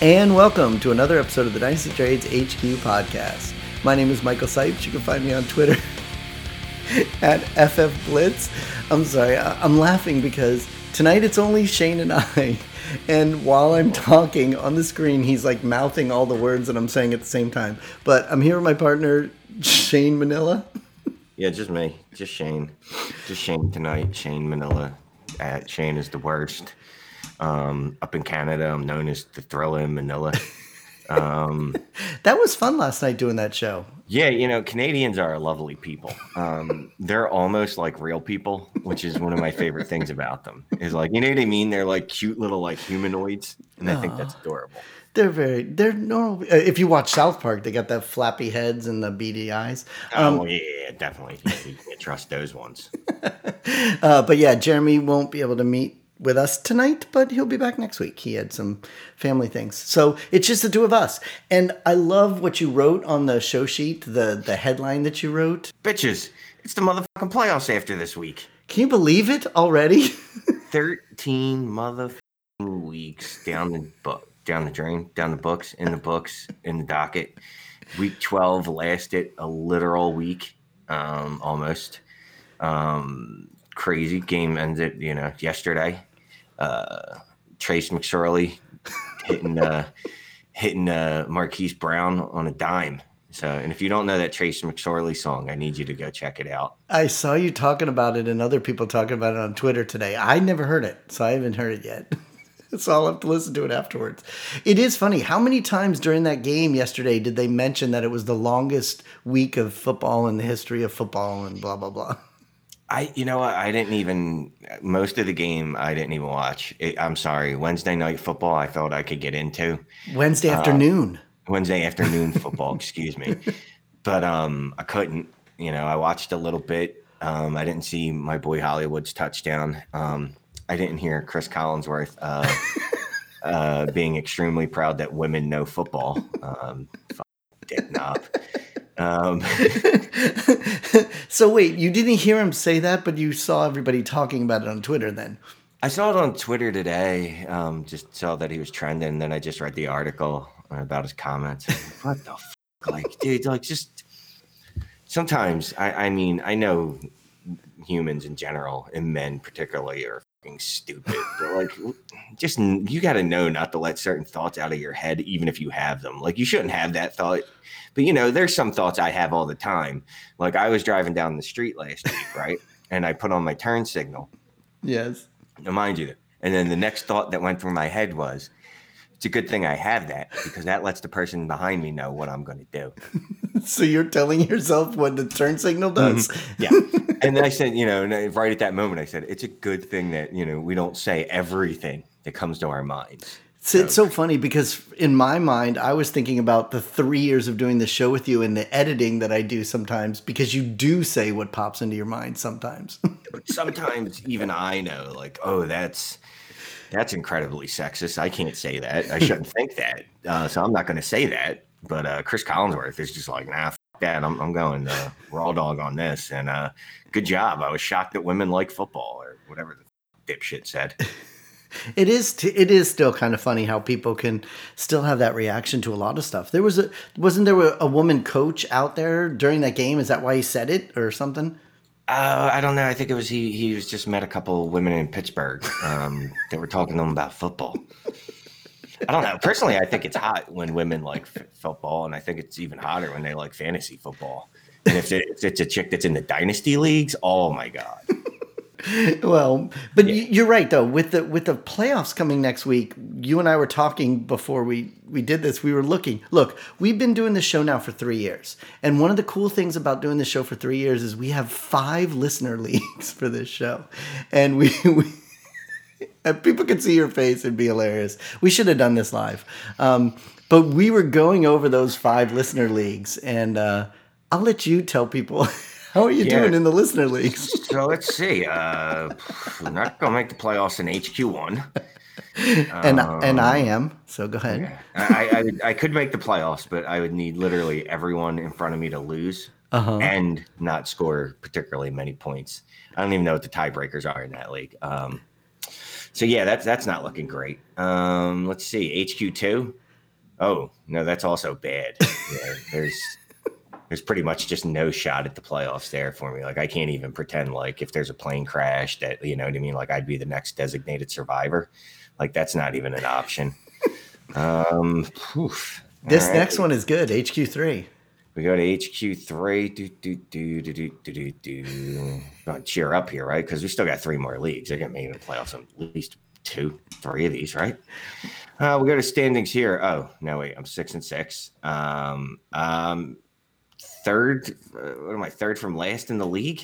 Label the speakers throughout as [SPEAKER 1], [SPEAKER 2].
[SPEAKER 1] and welcome to another episode of the Dynasty Trades HQ podcast. My name is Michael Sipes. You can find me on Twitter at FF Blitz. I'm sorry, I'm laughing because tonight it's only Shane and I. And while I'm talking on the screen, he's like mouthing all the words that I'm saying at the same time. But I'm here with my partner, Shane Manila.
[SPEAKER 2] Yeah, just me. Just Shane. Just Shane tonight. Shane Manila. At Shane is the worst. Um, up in Canada, I'm known as the Thriller in Manila. Um,
[SPEAKER 1] That was fun last night doing that show.
[SPEAKER 2] yeah, you know, Canadians are lovely people. Um, they're almost like real people, which is one of my favorite things about them. Is like, you know what I mean? They're like cute little like humanoids, and I think that's adorable.
[SPEAKER 1] They're very, they're normal. uh, If you watch South Park, they got the flappy heads and the beady eyes. Um,
[SPEAKER 2] oh yeah, definitely. Yeah, you can't trust those ones.
[SPEAKER 1] Uh, but yeah, Jeremy won't be able to meet with us tonight, but he'll be back next week. He had some family things. So it's just the two of us. And I love what you wrote on the show sheet, the, the headline that you wrote.
[SPEAKER 2] Bitches, it's the motherfucking playoffs after this week.
[SPEAKER 1] Can you believe it already?
[SPEAKER 2] 13 motherfucking weeks down the book, down the drain, down the books, in the books, in the docket. Week 12 lasted a literal week, um, almost. Um, crazy game ended, you know, yesterday. Uh, Trace McSorley hitting, uh, hitting, uh, Marquise Brown on a dime. So, and if you don't know that Trace McSorley song, I need you to go check it out.
[SPEAKER 1] I saw you talking about it and other people talking about it on Twitter today. I never heard it, so I haven't heard it yet. so I'll have to listen to it afterwards. It is funny. How many times during that game yesterday did they mention that it was the longest week of football in the history of football and blah, blah, blah?
[SPEAKER 2] I, you know what? I didn't even most of the game. I didn't even watch. It, I'm sorry. Wednesday night football. I felt I could get into
[SPEAKER 1] Wednesday afternoon.
[SPEAKER 2] Wednesday afternoon football. excuse me, but um, I couldn't. You know, I watched a little bit. Um, I didn't see my boy Hollywood's touchdown. Um, I didn't hear Chris Collinsworth uh, uh, being extremely proud that women know football. Um, knob. Um,
[SPEAKER 1] so wait, you didn't hear him say that, but you saw everybody talking about it on Twitter then.
[SPEAKER 2] I saw it on Twitter today. Um, just saw that he was trending. And then I just read the article about his comments. what the fuck? Like, dude, like, just sometimes, I, I mean, I know humans in general and men particularly are fucking stupid. But, like, just you got to know not to let certain thoughts out of your head, even if you have them. Like, you shouldn't have that thought. But, you know, there's some thoughts I have all the time. Like, I was driving down the street last week, right? And I put on my turn signal.
[SPEAKER 1] Yes.
[SPEAKER 2] Now, mind you, and then the next thought that went through my head was, it's a good thing I have that because that lets the person behind me know what I'm going to do.
[SPEAKER 1] So you're telling yourself what the turn signal mm-hmm. does.
[SPEAKER 2] Yeah. and then I said, you know, and right at that moment, I said, it's a good thing that, you know, we don't say everything that comes to our minds.
[SPEAKER 1] So it's so funny because in my mind, I was thinking about the three years of doing the show with you and the editing that I do sometimes because you do say what pops into your mind sometimes.
[SPEAKER 2] But sometimes even I know, like, oh, that's that's incredibly sexist. I can't say that. I shouldn't think that. Uh, so I'm not going to say that. But uh, Chris Collinsworth is just like, nah, f- that. I'm, I'm going uh, raw dog on this. And uh, good job. I was shocked that women like football or whatever the dipshit said.
[SPEAKER 1] It is t- it is still kind of funny how people can still have that reaction to a lot of stuff. There was a wasn't there a, woman coach out there during that game? Is that why he said it or something?
[SPEAKER 2] Uh, I don't know. I think it was he. He was just met a couple women in Pittsburgh um, that were talking to him about football. I don't know. Personally, I think it's hot when women like f- football, and I think it's even hotter when they like fantasy football. And if, it, if it's a chick that's in the dynasty leagues, oh my god!
[SPEAKER 1] Well, but y you're right though. With the with the playoffs coming next week, you and I were talking before we we did this. We were looking. Look, we've been doing this show now for three years, and one of the cool things about doing this show for three years is we have five listener leagues for this show, and we. we and people could see your face and be hilarious. We should have done this live, um, but we were going over those five listener leagues, and uh, I'll let you tell people how are you
[SPEAKER 2] Yeah.
[SPEAKER 1] doing in the listener leagues.
[SPEAKER 2] So let's see. Uh, we're not gonna make the playoffs in HQ one.
[SPEAKER 1] and and I am. So go ahead.
[SPEAKER 2] I, I, I, I could make the playoffs, but I would need literally everyone in front of me to lose
[SPEAKER 1] Uh-huh.
[SPEAKER 2] and not score particularly many points. I don't even know what the tiebreakers are in that league. Um, so yeah, that's that's not looking great. Um, let's see, HQ two. Oh no, that's also bad. Yeah, there's there's pretty much just no shot at the playoffs there for me. Like I can't even pretend like if there's a plane crash that you know what I mean. Like I'd be the next designated survivor. Like that's not even an option. um, oof.
[SPEAKER 1] This right. next one is good. HQ three.
[SPEAKER 2] We go to HQ three. Do do do do do do do do. cheer up here, right? Because we still got three more leagues. They're gonna make the playoffs on at least two, three of these, right? Uh, we go to standings here. Oh no, wait, I'm six and six. Um, um, third. Uh, what am I? Third from last in the league.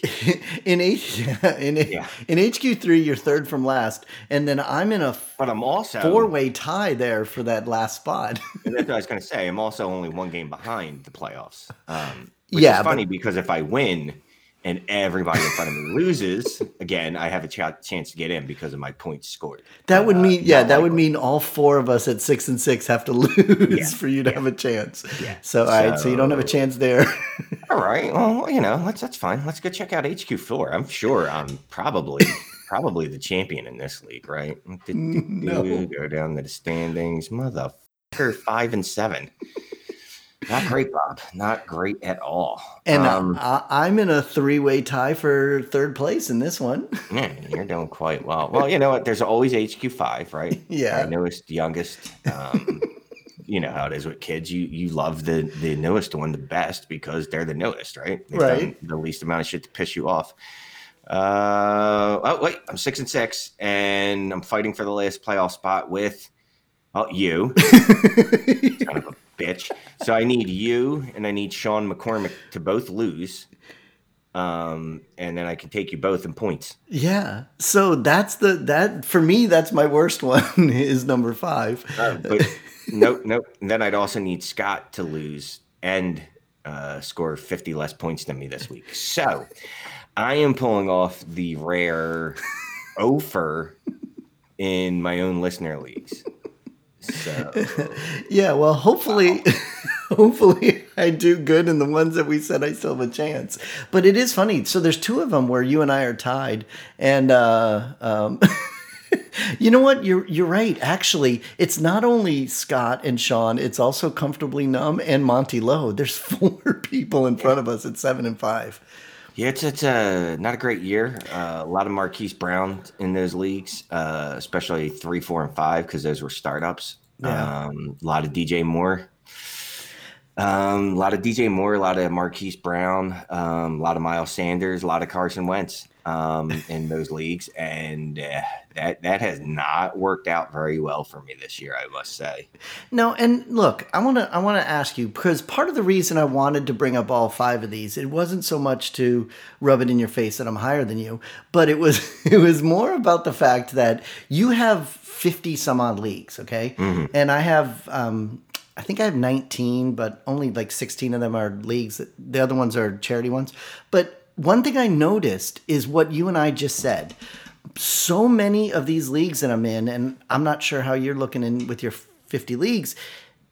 [SPEAKER 1] in H, in yeah. in HQ three, you're third from last, and then I'm in a
[SPEAKER 2] but I'm also
[SPEAKER 1] four way tie there for that last spot.
[SPEAKER 2] that's what I was going to say. I'm also only one game behind the playoffs. Um, which yeah, is funny but, because if I win, and everybody in front of me loses, again, I have a ch- chance to get in because of my points scored.
[SPEAKER 1] That would uh, mean, yeah, that would mean all four of us at six and six have to lose yeah, for you to yeah. have a chance. Yeah. So, all right, so you don't have a chance there.
[SPEAKER 2] all right. Well, you know, that's that's fine. Let's go check out HQ four. I'm sure I'm probably probably the champion in this league, right? No. Go down to the standings, motherfucker, five and seven. Not great, Bob. Not great at all.
[SPEAKER 1] And um, I, am in a three-way tie for third place in this one.
[SPEAKER 2] yeah, you're doing quite well. Well, you know what? There's always HQ five, right?
[SPEAKER 1] Yeah,
[SPEAKER 2] Our newest, youngest. Um, you know how it is with kids. You you love the the newest one the best because they're the newest, right?
[SPEAKER 1] They've right.
[SPEAKER 2] the least amount of shit to piss you off. Uh, oh wait, I'm six and six, and I'm fighting for the last playoff spot with, oh you, kind of a bitch. So I need you and I need Sean McCormick to both lose. Um, and then I can take you both in points.
[SPEAKER 1] Yeah. So that's the that for me, that's my worst one is number five.
[SPEAKER 2] Uh, but nope, nope. And then I'd also need Scott to lose and uh, score 50 less points than me this week. So I am pulling off the rare offer in my own listener leagues. So
[SPEAKER 1] yeah, well, hopefully, wow. hopefully I do good in the ones that we said I still have a chance. But it is funny. So there's two of them where you and I are tied, and uh, um, you know what? You're you're right. Actually, it's not only Scott and Sean. It's also comfortably numb and Monty Lowe. There's four people in front of us at seven and five.
[SPEAKER 2] Yeah, it's it's a not a great year. Uh, a lot of Marquise Brown in those leagues, uh, especially three, four, and five because those were startups. Yeah. Um, a lot of DJ Moore. Um, a lot of DJ Moore, a lot of Marquise Brown, um, a lot of Miles Sanders, a lot of Carson Wentz um, in those leagues, and uh, that that has not worked out very well for me this year, I must say.
[SPEAKER 1] No, and look, I want to I want to ask you because part of the reason I wanted to bring up all five of these, it wasn't so much to rub it in your face that I'm higher than you, but it was it was more about the fact that you have 50 some odd leagues, okay, mm-hmm. and I have. Um, I think I have 19, but only like 16 of them are leagues. The other ones are charity ones. But one thing I noticed is what you and I just said so many of these leagues that I'm in, and I'm not sure how you're looking in with your 50 leagues,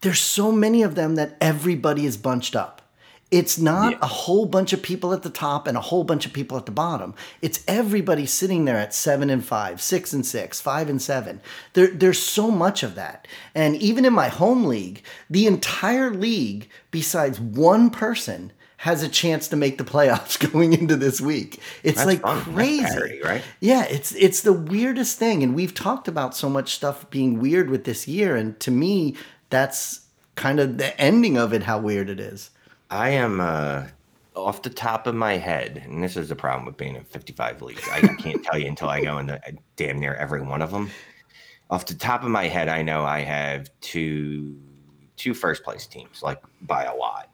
[SPEAKER 1] there's so many of them that everybody is bunched up. It's not yeah. a whole bunch of people at the top and a whole bunch of people at the bottom. It's everybody sitting there at seven and five, six and six, five and seven. There, there's so much of that. And even in my home league, the entire league, besides one person, has a chance to make the playoffs going into this week. It's That's like fun. crazy,
[SPEAKER 2] right?
[SPEAKER 1] Yeah, it's it's the weirdest thing, and we've talked about so much stuff being weird with this year, and to me, that's kind of the ending of it. How weird it is.
[SPEAKER 2] I am uh, off the top of my head, and this is the problem with being in 55 leagues. I can't tell you until I go into damn near every one of them. Off the top of my head, I know I have two two first place teams, like by a lot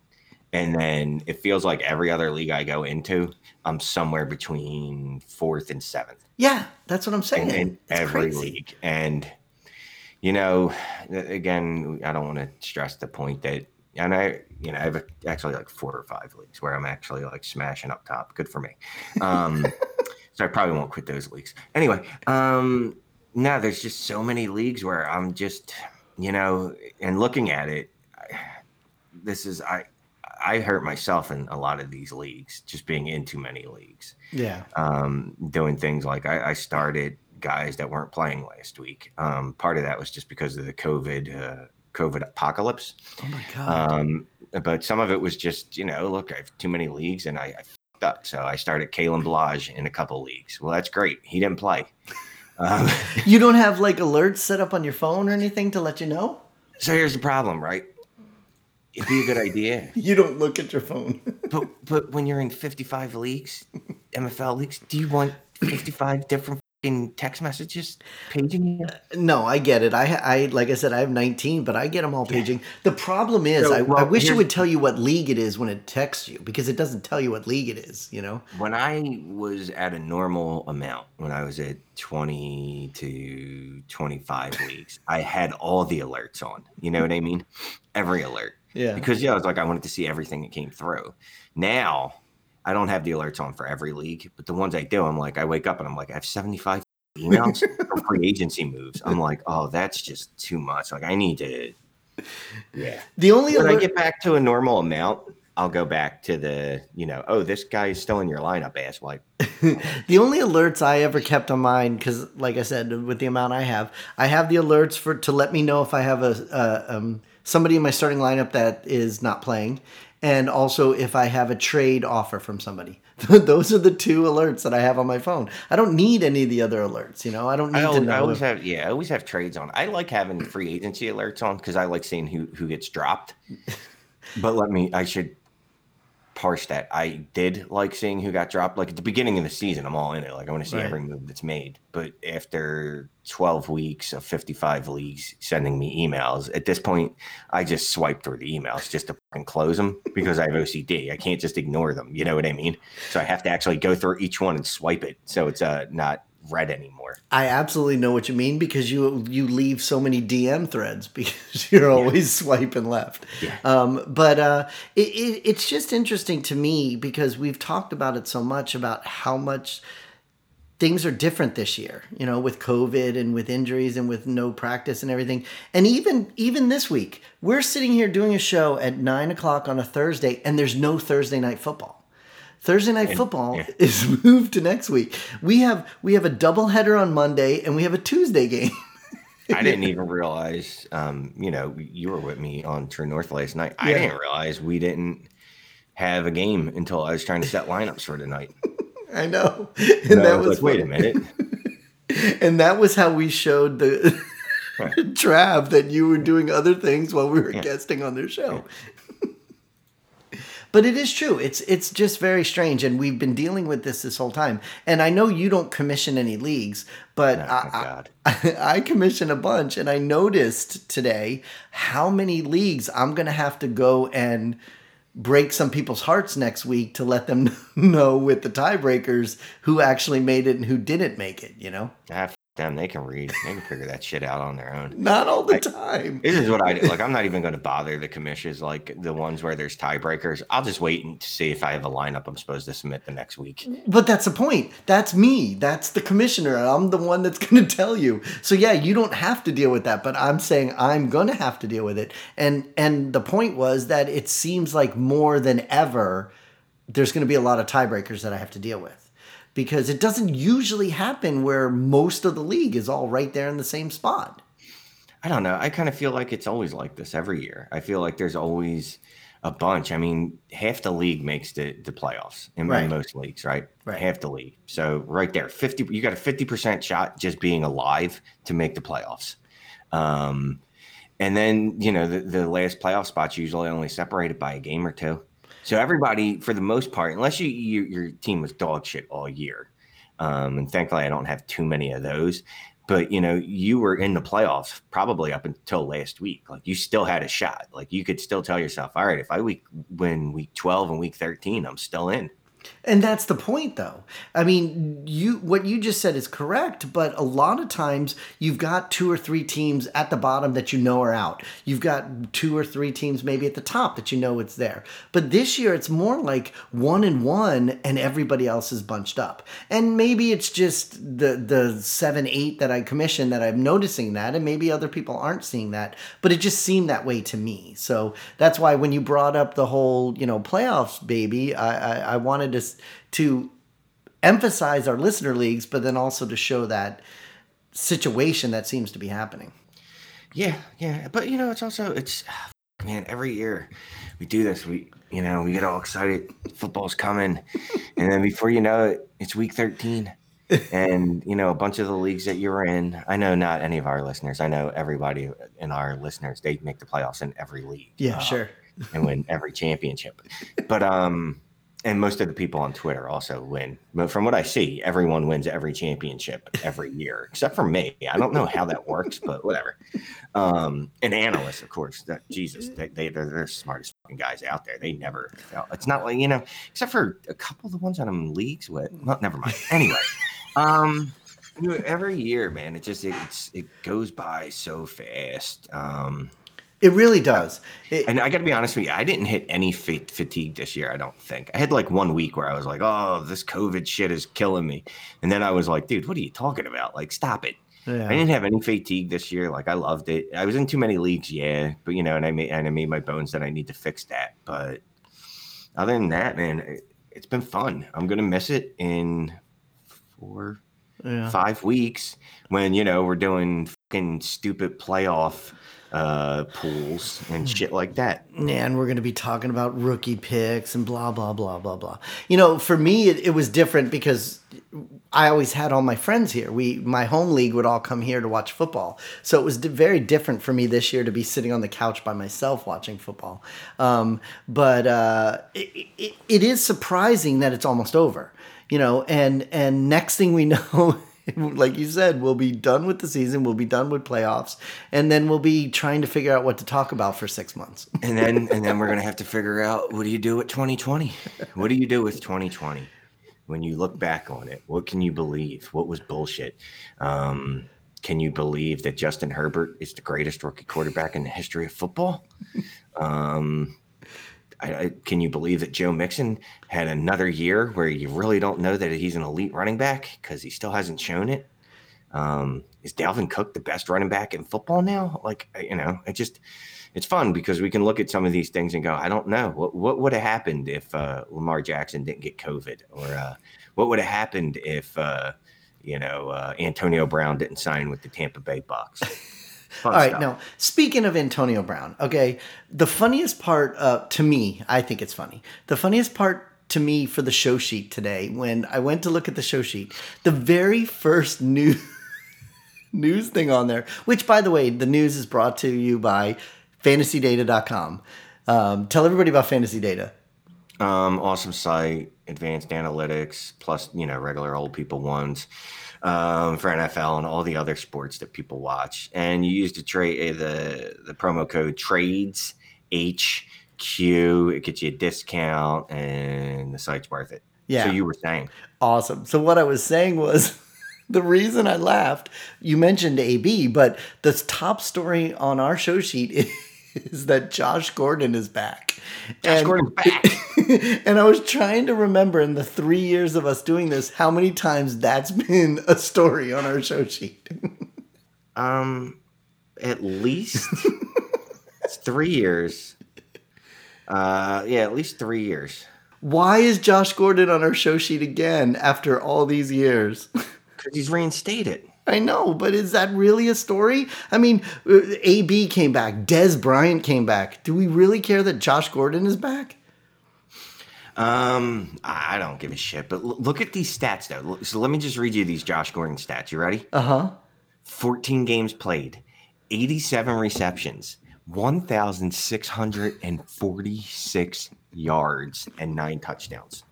[SPEAKER 2] and then it feels like every other league I go into, I'm somewhere between fourth and seventh.
[SPEAKER 1] Yeah, that's what I'm saying.
[SPEAKER 2] In, in every crazy. league. And, you know, again, I don't want to stress the point that, and I, you know, I have actually like four or five leagues where I'm actually like smashing up top. Good for me. Um, so I probably won't quit those leagues. Anyway, um, no, there's just so many leagues where I'm just, you know, and looking at it, I, this is, I, I hurt myself in a lot of these leagues, just being in too many leagues.
[SPEAKER 1] Yeah.
[SPEAKER 2] Um, doing things like I, I, started guys that weren't playing last week. Um, part of that was just because of the COVID uh, COVID apocalypse.
[SPEAKER 1] Oh my god!
[SPEAKER 2] Um, but some of it was just, you know, look, I have too many leagues and I, I fucked up. So I started Kalen Ballage in a couple leagues. Well, that's great. He didn't play. Um,
[SPEAKER 1] you don't have like alerts set up on your phone or anything to let you know?
[SPEAKER 2] so here's the problem, right? It'd be a good idea.
[SPEAKER 1] You don't look at your phone.
[SPEAKER 2] But but when you're in 55 leagues, MFL leagues, do you want 55 different fucking text messages paging you?
[SPEAKER 1] Uh, no, I get it. I, I like I said, I have 19, but I get them all paging. The problem is,
[SPEAKER 2] So,
[SPEAKER 1] I, I wish it would tell you what league it is when it texts you because it doesn't tell you what league it is. You know?
[SPEAKER 2] When I was at a normal amount, when I was at 20 to 25 leagues, I had all the alerts on. You know what I mean? Every alert.
[SPEAKER 1] Yeah.
[SPEAKER 2] Because yeah, I was like, I wanted to see everything that came through. Now I don't have the alerts on for every league, but the ones I do, I'm like, I wake up and I'm like, I have 75 emails for free agency moves. I'm like, oh, that's just too much. Like, I need to. Yeah.
[SPEAKER 1] The only
[SPEAKER 2] When I get back to a normal amount, I'll go back to the, you know, oh, this guy is still in your lineup, ass wipe.
[SPEAKER 1] the only alerts I ever kept on mine because, like I said, with the amount I have, I have the alerts for to let me know if I have a, a um, somebody in my starting lineup that is not playing, and also if I have a trade offer from somebody. Those are the two alerts that I have on my phone. I don't need any of the other alerts. You know, I don't need
[SPEAKER 2] I
[SPEAKER 1] to know.
[SPEAKER 2] I always
[SPEAKER 1] if-
[SPEAKER 2] have, yeah, I always have trades on. I like having free agency alerts on because I like seeing who who gets dropped. But let me, I should parse that. I did like seeing who got dropped. Like at the beginning of the season, I'm all in it. Like I want to see
[SPEAKER 1] Right.
[SPEAKER 2] every move that's made. But after 12 weeks of 55 leagues sending me emails, at this point, I just swipe through the emails just to fucking close them because I have OCD. I can't just ignore them. You know what I mean? So I have to actually go through each one and swipe it. So it's uh, not read anymore.
[SPEAKER 1] I absolutely know what you mean because you you leave so many DM threads because you're always swiping left.
[SPEAKER 2] Yeah.
[SPEAKER 1] Um, but uh, it, it, it's just interesting to me because we've talked about it so much about how much things are different this year. You know, with COVID and with injuries and with no practice and everything. And even even this week, we're sitting here doing a show at nine o'clock on a Thursday, and there's no Thursday night football. Thursday night football
[SPEAKER 2] yeah.
[SPEAKER 1] is moved to next week. We have we have a doubleheader on Monday and we have a Tuesday game.
[SPEAKER 2] I didn't even realize, um, you know, you were with me on True North last night. I
[SPEAKER 1] Yeah.
[SPEAKER 2] didn't realize we didn't have a game until I was trying to set lineups for tonight.
[SPEAKER 1] I know, and
[SPEAKER 2] And I
[SPEAKER 1] that
[SPEAKER 2] was
[SPEAKER 1] was
[SPEAKER 2] like, wait a minute.
[SPEAKER 1] and that was how we showed the Trav that you were doing other things while we were guesting on their show. But it is true. It's it's just very strange, and we've been dealing with this this whole time. And I know you don't commission any leagues, but
[SPEAKER 2] Oh,
[SPEAKER 1] I, I- I commission a bunch, and I noticed today how many leagues I'm going to have to go and break some people's hearts next week to let them know with the tiebreakers who actually made it and who didn't make it. You know,
[SPEAKER 2] them, they can read. They can figure that shit out on their own.
[SPEAKER 1] not all the time.
[SPEAKER 2] This is what I do. Like, I'm not even going to bother the commissions, like the ones where there's tiebreakers. I'll just wait and see if I have a lineup I'm supposed to submit the next week.
[SPEAKER 1] But that's the point. That's me. That's the commissioner. I'm the one that's going to tell you. So yeah, you don't have to deal with that, but I'm saying I'm going to have to deal with it. And and the point was that it seems like more than ever there's going to be a lot of tiebreakers that I have to deal with. Because it doesn't usually happen where most of the league is all right there in the same spot.
[SPEAKER 2] I don't know. I kind of feel like it's always like this every year. I feel like there's always a bunch. I mean, half the league makes the, the playoffs in,
[SPEAKER 1] Right.
[SPEAKER 2] most leagues, right?
[SPEAKER 1] Right.
[SPEAKER 2] Half the league. So right there, fifty. You got a fifty percent shot just being alive to make the playoffs. Um, and then you know the, the last playoff spots usually only separated by a game or two. So everybody, for the most part, unless you, you your team was dog shit all year, um, and thankfully I don't have too many of those. But you know, you were in the playoffs probably up until last week. Like you still had a shot. Like you could still tell yourself, all right, if I week win week twelve and week thirteen, I'm still in.
[SPEAKER 1] And that's the point though. I mean, you what you just said is correct, but a lot of times you've got two or three teams at the bottom that you know are out. You've got two or three teams maybe at the top that you know it's there. But this year it's more like one and one and everybody else is bunched up. And maybe it's just the the 7 8 that I commissioned that I'm noticing that and maybe other people aren't seeing that, but it just seemed that way to me. So that's why when you brought up the whole, you know, playoffs baby, I I, I wanted to to emphasize our listener leagues, but then also to show that situation that seems to be happening.
[SPEAKER 2] Yeah, yeah, but you know, it's also it's man. Every year we do this, we you know we get all excited. Football's coming, and then before you know it, it's week thirteen. and you know a bunch of the leagues that you're in i know not any of our listeners i know everybody in our listeners they make the playoffs in every league
[SPEAKER 1] Yeah, sure.
[SPEAKER 2] and win every championship but um and most of the people on twitter also win. But from what i see everyone wins every championship every year except for me. I don't know how that works but whatever. Um and analysts of course that jesus they, they they're, the smartest guys out there. They never it's not like you know except for a couple of the ones that i'm in leagues with. Well never mind. Anyway um, every year, man, it just it, it's it goes by so fast. Um,
[SPEAKER 1] It really does. It,
[SPEAKER 2] and I got to be honest with you, I didn't hit any fa- fatigue this year. I don't think I had like one week where I was like, "Oh, this COVID shit is killing me," and then I was like, "Dude, what are you talking about? Like, stop it."
[SPEAKER 1] yeah.
[SPEAKER 2] I didn't have any fatigue this year. Like, I loved it. I was in too many leagues, yeah, but you know, and I made and I made my bones that I need to fix that. But other than that, man, it, it's been fun. I'm gonna miss it in four
[SPEAKER 1] yeah.
[SPEAKER 2] five weeks when you know we're doing fucking stupid playoff uh pools and shit like that.
[SPEAKER 1] and we're going to be talking about rookie picks and blah blah blah blah blah. You know, for me, it, it was different because I always had all my friends here. We my home league would all come here to watch football, so it was di- very different for me this year to be sitting on the couch by myself watching football. Um, but uh, it, it, it is surprising that it's almost over. You know, and and next thing we know. Like you said, we'll be done with the season. We'll be done with playoffs, and then we'll be trying to figure out what to talk about for six months.
[SPEAKER 2] And then and then we're gonna have to figure out what do you do with 2020? What do you do with 2020? When you look back on it, what can you believe? What was bullshit? Um, can you believe that Justin Herbert is the greatest rookie quarterback in the history of football? Um, I, I, can you believe that Joe Mixon had another year where you really don't know that he's an elite running back because he still hasn't shown it? Um, is Dalvin Cook the best running back in football now? Like, you know, it just it's fun because we can look at some of these things and go, I don't know what what would have happened if uh, Lamar Jackson didn't get COVID, or uh, what would have happened if uh, you know uh, Antonio Brown didn't sign with the Tampa Bay Bucks. Fun
[SPEAKER 1] All right,
[SPEAKER 2] stuff.
[SPEAKER 1] now speaking of Antonio Brown, okay, the funniest part uh, to me, I think it's funny. The funniest part to me for the show sheet today, when I went to look at the show sheet, the very first news news thing on there, which by the way, the news is brought to you by FantasyData.com. Um, tell everybody about Fantasy Data.
[SPEAKER 2] Um, awesome site, advanced analytics, plus you know regular old people ones um, for NFL and all the other sports that people watch. And you use the trade the the promo code trades HQ. It gets you a discount, and the site's worth it.
[SPEAKER 1] Yeah.
[SPEAKER 2] So you were saying,
[SPEAKER 1] Awesome. So what I was saying was the reason I laughed, you mentioned AB, but the top story on our show sheet is that Josh Gordon is back.
[SPEAKER 2] Josh
[SPEAKER 1] and,
[SPEAKER 2] Gordon's back.
[SPEAKER 1] and I was trying to remember in the three years of us doing this, how many times that's been a story on our show sheet.
[SPEAKER 2] Um, at least it's three years. Uh, yeah, at least three years.
[SPEAKER 1] Why is Josh Gordon on our show sheet again after all these years?
[SPEAKER 2] Because he's reinstated.
[SPEAKER 1] I know, but is that really a story? I mean, uh, AB came back, Dez Bryant came back. Do we really care that Josh Gordon is back?
[SPEAKER 2] Um, I don't give a shit. But l- look at these stats, though. So let me just read you these Josh Gordon stats. You ready?
[SPEAKER 1] Uh huh.
[SPEAKER 2] 14 games played, 87 receptions, 1,646 yards, and nine touchdowns.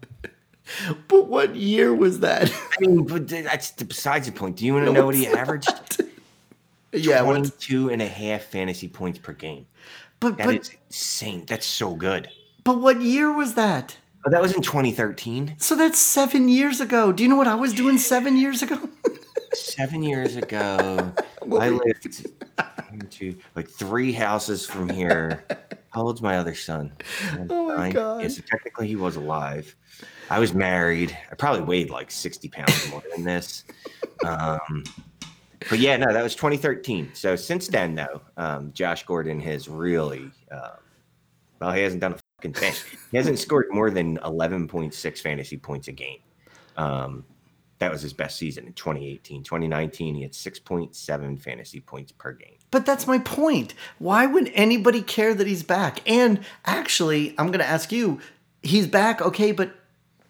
[SPEAKER 1] But what year was that?
[SPEAKER 2] I mean, but that's the- besides the point. Do you want to know what he averaged?
[SPEAKER 1] yeah, what,
[SPEAKER 2] 22 and a half fantasy points per game.
[SPEAKER 1] but
[SPEAKER 2] That
[SPEAKER 1] but
[SPEAKER 2] is insane. That's so good.
[SPEAKER 1] but what year was that?
[SPEAKER 2] But that was in 2013.
[SPEAKER 1] So that's seven years ago. Do you know what I was doing seven years ago?
[SPEAKER 2] Seven years ago, I lived two, like three houses from here. How old's my other son?
[SPEAKER 1] Oh my
[SPEAKER 2] Nine?
[SPEAKER 1] God.
[SPEAKER 2] Yeah, so technically he was alive. I was married. I probably weighed like 60 pounds more than this. Um, but yeah, no, that was 2013. So since then, though, um, Josh Gordon has really, uh, well, he hasn't done a fucking thing. He hasn't scored more than 11.6 fantasy points a game. Um, that was his best season in 2018. 2019, he had 6.7 fantasy points per game.
[SPEAKER 1] But that's my point. Why would anybody care that he's back? And actually, I'm going to ask you, he's back, okay, but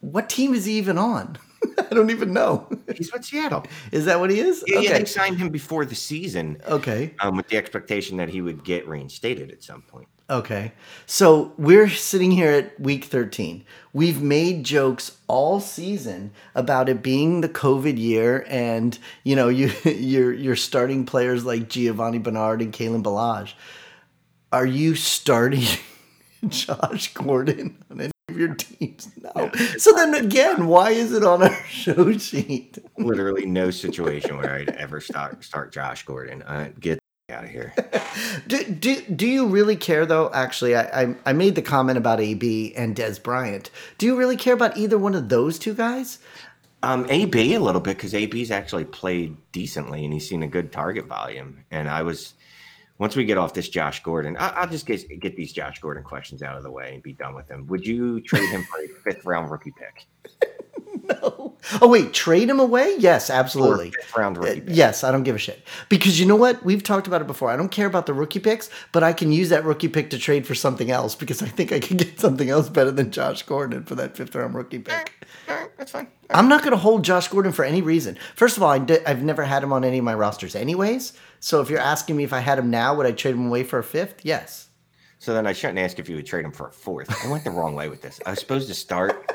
[SPEAKER 1] what team is he even on? I don't even know.
[SPEAKER 2] He's with Seattle.
[SPEAKER 1] Is that what he is?
[SPEAKER 2] Yeah,
[SPEAKER 1] okay.
[SPEAKER 2] yeah, they signed him before the season
[SPEAKER 1] okay.
[SPEAKER 2] um, with the expectation that he would get reinstated at some point.
[SPEAKER 1] Okay. So we're sitting here at week 13. We've made jokes all season about it being the COVID year and, you know, you you're you're starting players like Giovani Bernard and Kalen Ballage. Are you starting Josh Gordon on of your teams? No. So then again, why is it on our show sheet?
[SPEAKER 2] Literally no situation where I'd ever start start Josh Gordon. Uh, get out of here.
[SPEAKER 1] Do, do, do you really care though? Actually, I, I I made the comment about AB and Dez Bryant. Do you really care about either one of those two guys?
[SPEAKER 2] Um, AB a little bit because AB's actually played decently and he's seen a good target volume. And I was once we get off this Josh Gordon, I, I'll just get get these Josh Gordon questions out of the way and be done with them. Would you trade him for a fifth round rookie pick?
[SPEAKER 1] No. Oh wait, trade him away? Yes, absolutely.
[SPEAKER 2] fifth round
[SPEAKER 1] Uh,
[SPEAKER 2] rookie pick?
[SPEAKER 1] Yes, I don't give a shit. Because you know what? We've talked about it before. I don't care about the rookie picks, but I can use that rookie pick to trade for something else because I think I can get something else better than Josh Gordon for that fifth round rookie pick.
[SPEAKER 2] All right, that's fine.
[SPEAKER 1] I'm not going to hold Josh Gordon for any reason. First of all, I di- I've never had him on any of my rosters, anyways. So if you're asking me if I had him now, would I trade him away for a fifth? Yes.
[SPEAKER 2] So then I shouldn't ask if you would trade him for a fourth. I went the wrong way with this. I was supposed to start.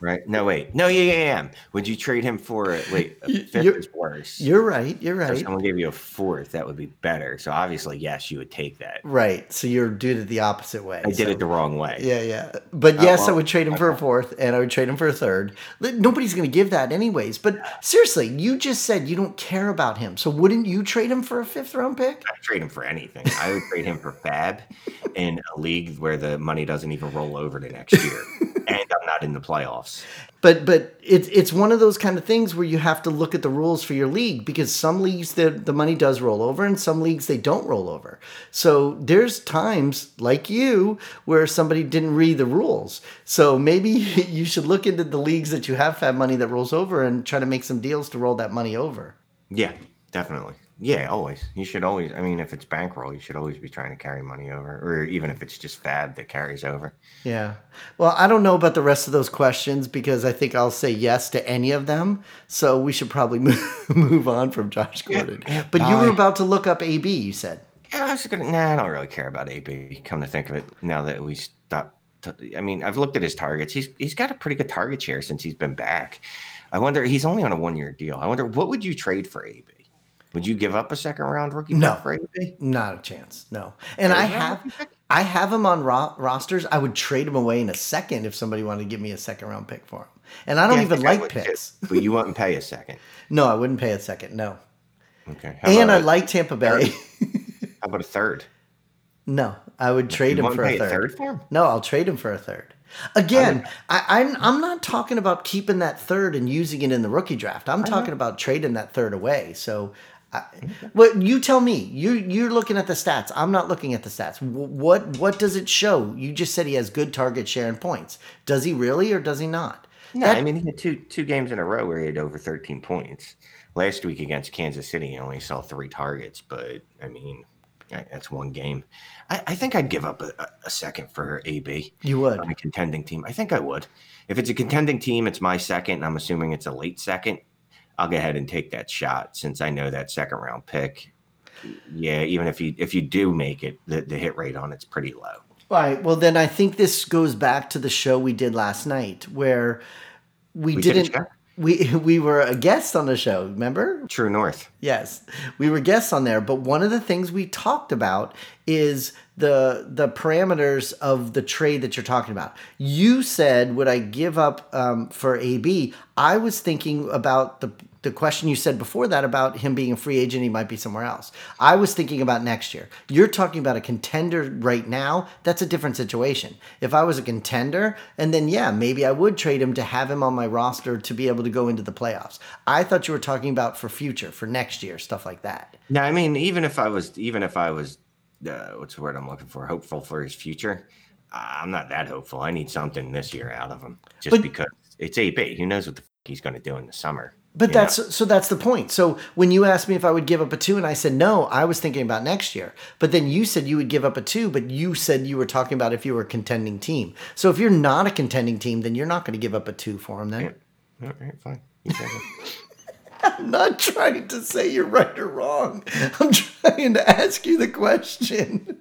[SPEAKER 2] Right? No, wait. No, yeah, yeah, I am. Would you trade him for a, wait? A 5th
[SPEAKER 1] you're-
[SPEAKER 2] is worse.
[SPEAKER 1] You're right. You're right.
[SPEAKER 2] If someone gave you a fourth, that would be better. So obviously, yes, you would take that.
[SPEAKER 1] Right. So you're doing it the opposite way.
[SPEAKER 2] I did it the wrong way.
[SPEAKER 1] Yeah, yeah. But oh, yes, I would trade him for a fourth, and I would trade him for a third. Nobody's going to give that anyways. But seriously, you just said you don't care about him. So wouldn't you trade him for a fifth round pick?
[SPEAKER 2] I'd trade him for anything. I would trade him for FAAB in a league where the money doesn't even roll over to next year, and I'm not in the playoffs.
[SPEAKER 1] But but it's it's one of those kind of things where you have to look at the rules for your league because some leagues the the money does roll over and some leagues they don't roll over. So there's times like you where somebody didn't read the rules. So maybe you should look into the leagues that you have FAAB money that rolls over and try to make some deals to roll that money over.
[SPEAKER 2] Yeah, definitely. Yeah, always. You should always. I mean, if it's bankroll, you should always be trying to carry money over, or even if it's just FAAB that carries over.
[SPEAKER 1] Yeah. Well, I don't know about the rest of those questions because I think I'll say yes to any of them. So we should probably move, move on from Josh Gordon.
[SPEAKER 2] yeah,
[SPEAKER 1] but you were about to look up AB, you said.
[SPEAKER 2] Yeah, I was gonna. Nah, I don't really care about AB. Come to think of it, now that we stopped. T- I mean, I've looked at his targets. He's he's got a pretty good target share since he's been back. I wonder. He's only on a one year deal. I wonder what would you trade for AB? Would you give up a second round rookie
[SPEAKER 1] No. Not a chance. No. And I have? I have him on ro- rosters. I would trade him away in a second if somebody wanted to give me a second round pick for him. And I don't
[SPEAKER 2] Yeah,
[SPEAKER 1] even
[SPEAKER 2] I
[SPEAKER 1] like
[SPEAKER 2] would too,
[SPEAKER 1] picks.
[SPEAKER 2] but you wouldn't pay a second.
[SPEAKER 1] No, I wouldn't pay a second. No.
[SPEAKER 2] Okay. How
[SPEAKER 1] And I like Tampa Bay.
[SPEAKER 2] How about a third?
[SPEAKER 1] no, I would trade
[SPEAKER 2] You
[SPEAKER 1] him for a third.
[SPEAKER 2] a third for him?
[SPEAKER 1] No, I'll trade him for a third. Again, I, I'm I'm not talking about keeping that third and using it in the rookie draft. I'm uh-huh. talking about trading that third away. So, I, what you tell me? You you're looking at the stats. I'm not looking at the stats. Wh- What what does it show? You just said he has good target share and points. Does he really, or does he not?
[SPEAKER 2] No,
[SPEAKER 1] That-
[SPEAKER 2] I mean he had two two games in a row where he had over 13 points. Last week against Kansas City, he only saw three targets, but I mean that's one game. I, I think I'd give up a, a- second for AB
[SPEAKER 1] You would.
[SPEAKER 2] on a contending team. I think I would. If it's a contending team, it's my second, and I'm assuming it's a late second. I'll go ahead and take that shot since I know that second round pick. Yeah, even if you if you do make it, the, the hit rate on it's pretty low.
[SPEAKER 1] Right. Well, then I think this goes back to the show we did last night where we,
[SPEAKER 2] We
[SPEAKER 1] didn't. We we were a guest on the show. Remember?
[SPEAKER 2] True North.
[SPEAKER 1] Yes, we were guests on there, but one of the things we talked about is the the parameters of the trade that you're talking about. You said, "Would I give up um, for AB?" I was thinking about the the question you said before that about him being a free agent, he might be somewhere else. I was thinking about next year. You're talking about a contender right now. That's a different situation. If I was a contender, and then yeah, maybe I would trade him to have him on my roster to be able to go into the playoffs. I thought you were talking about for future, for next year, stuff like that.
[SPEAKER 2] No, I mean, even if I was, even if I was, uh, what's the word I'm looking for? Hopeful for his future. I'm not that hopeful. I need something this year out of him, just
[SPEAKER 1] But-
[SPEAKER 2] because it's AB. Who knows what the f- he's going to do in the summer.
[SPEAKER 1] But that's so that's the point. So when you asked me if I would give up a two, and I said no, I was thinking about next year. But then you said you would give up a two, but you said you were talking about if you were a contending team. So if you're not a contending team, then you're not going to give up a two for him. Then,
[SPEAKER 2] yeah. all right, fine.
[SPEAKER 1] I'm not trying to say you're right or wrong. I'm trying to ask you the question.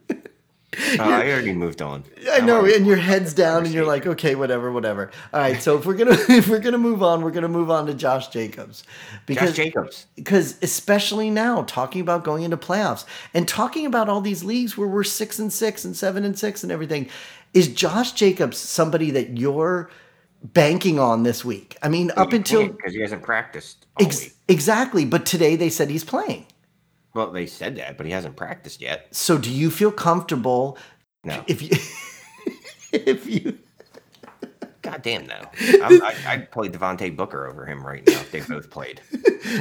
[SPEAKER 2] Oh, I already moved on.
[SPEAKER 1] I know, and your head's down, and you're like, okay, whatever, whatever. All right, so if we're gonna if we're gonna move on, we're gonna move on to Josh Jacobs
[SPEAKER 2] because Josh Jacobs
[SPEAKER 1] because especially now talking about going into playoffs and talking about all these leagues where we're six and six and seven and six and everything, is Josh Jacobs somebody that you're banking on this week? I mean, up until
[SPEAKER 2] because he hasn't practiced
[SPEAKER 1] ex- exactly, but today they said he's playing.
[SPEAKER 2] Well, they said that, but he hasn't practiced yet.
[SPEAKER 1] So, do you feel comfortable?
[SPEAKER 2] No.
[SPEAKER 1] If you, if you,
[SPEAKER 2] God damn no. I, I'd play Devontae Booker over him right now they both played.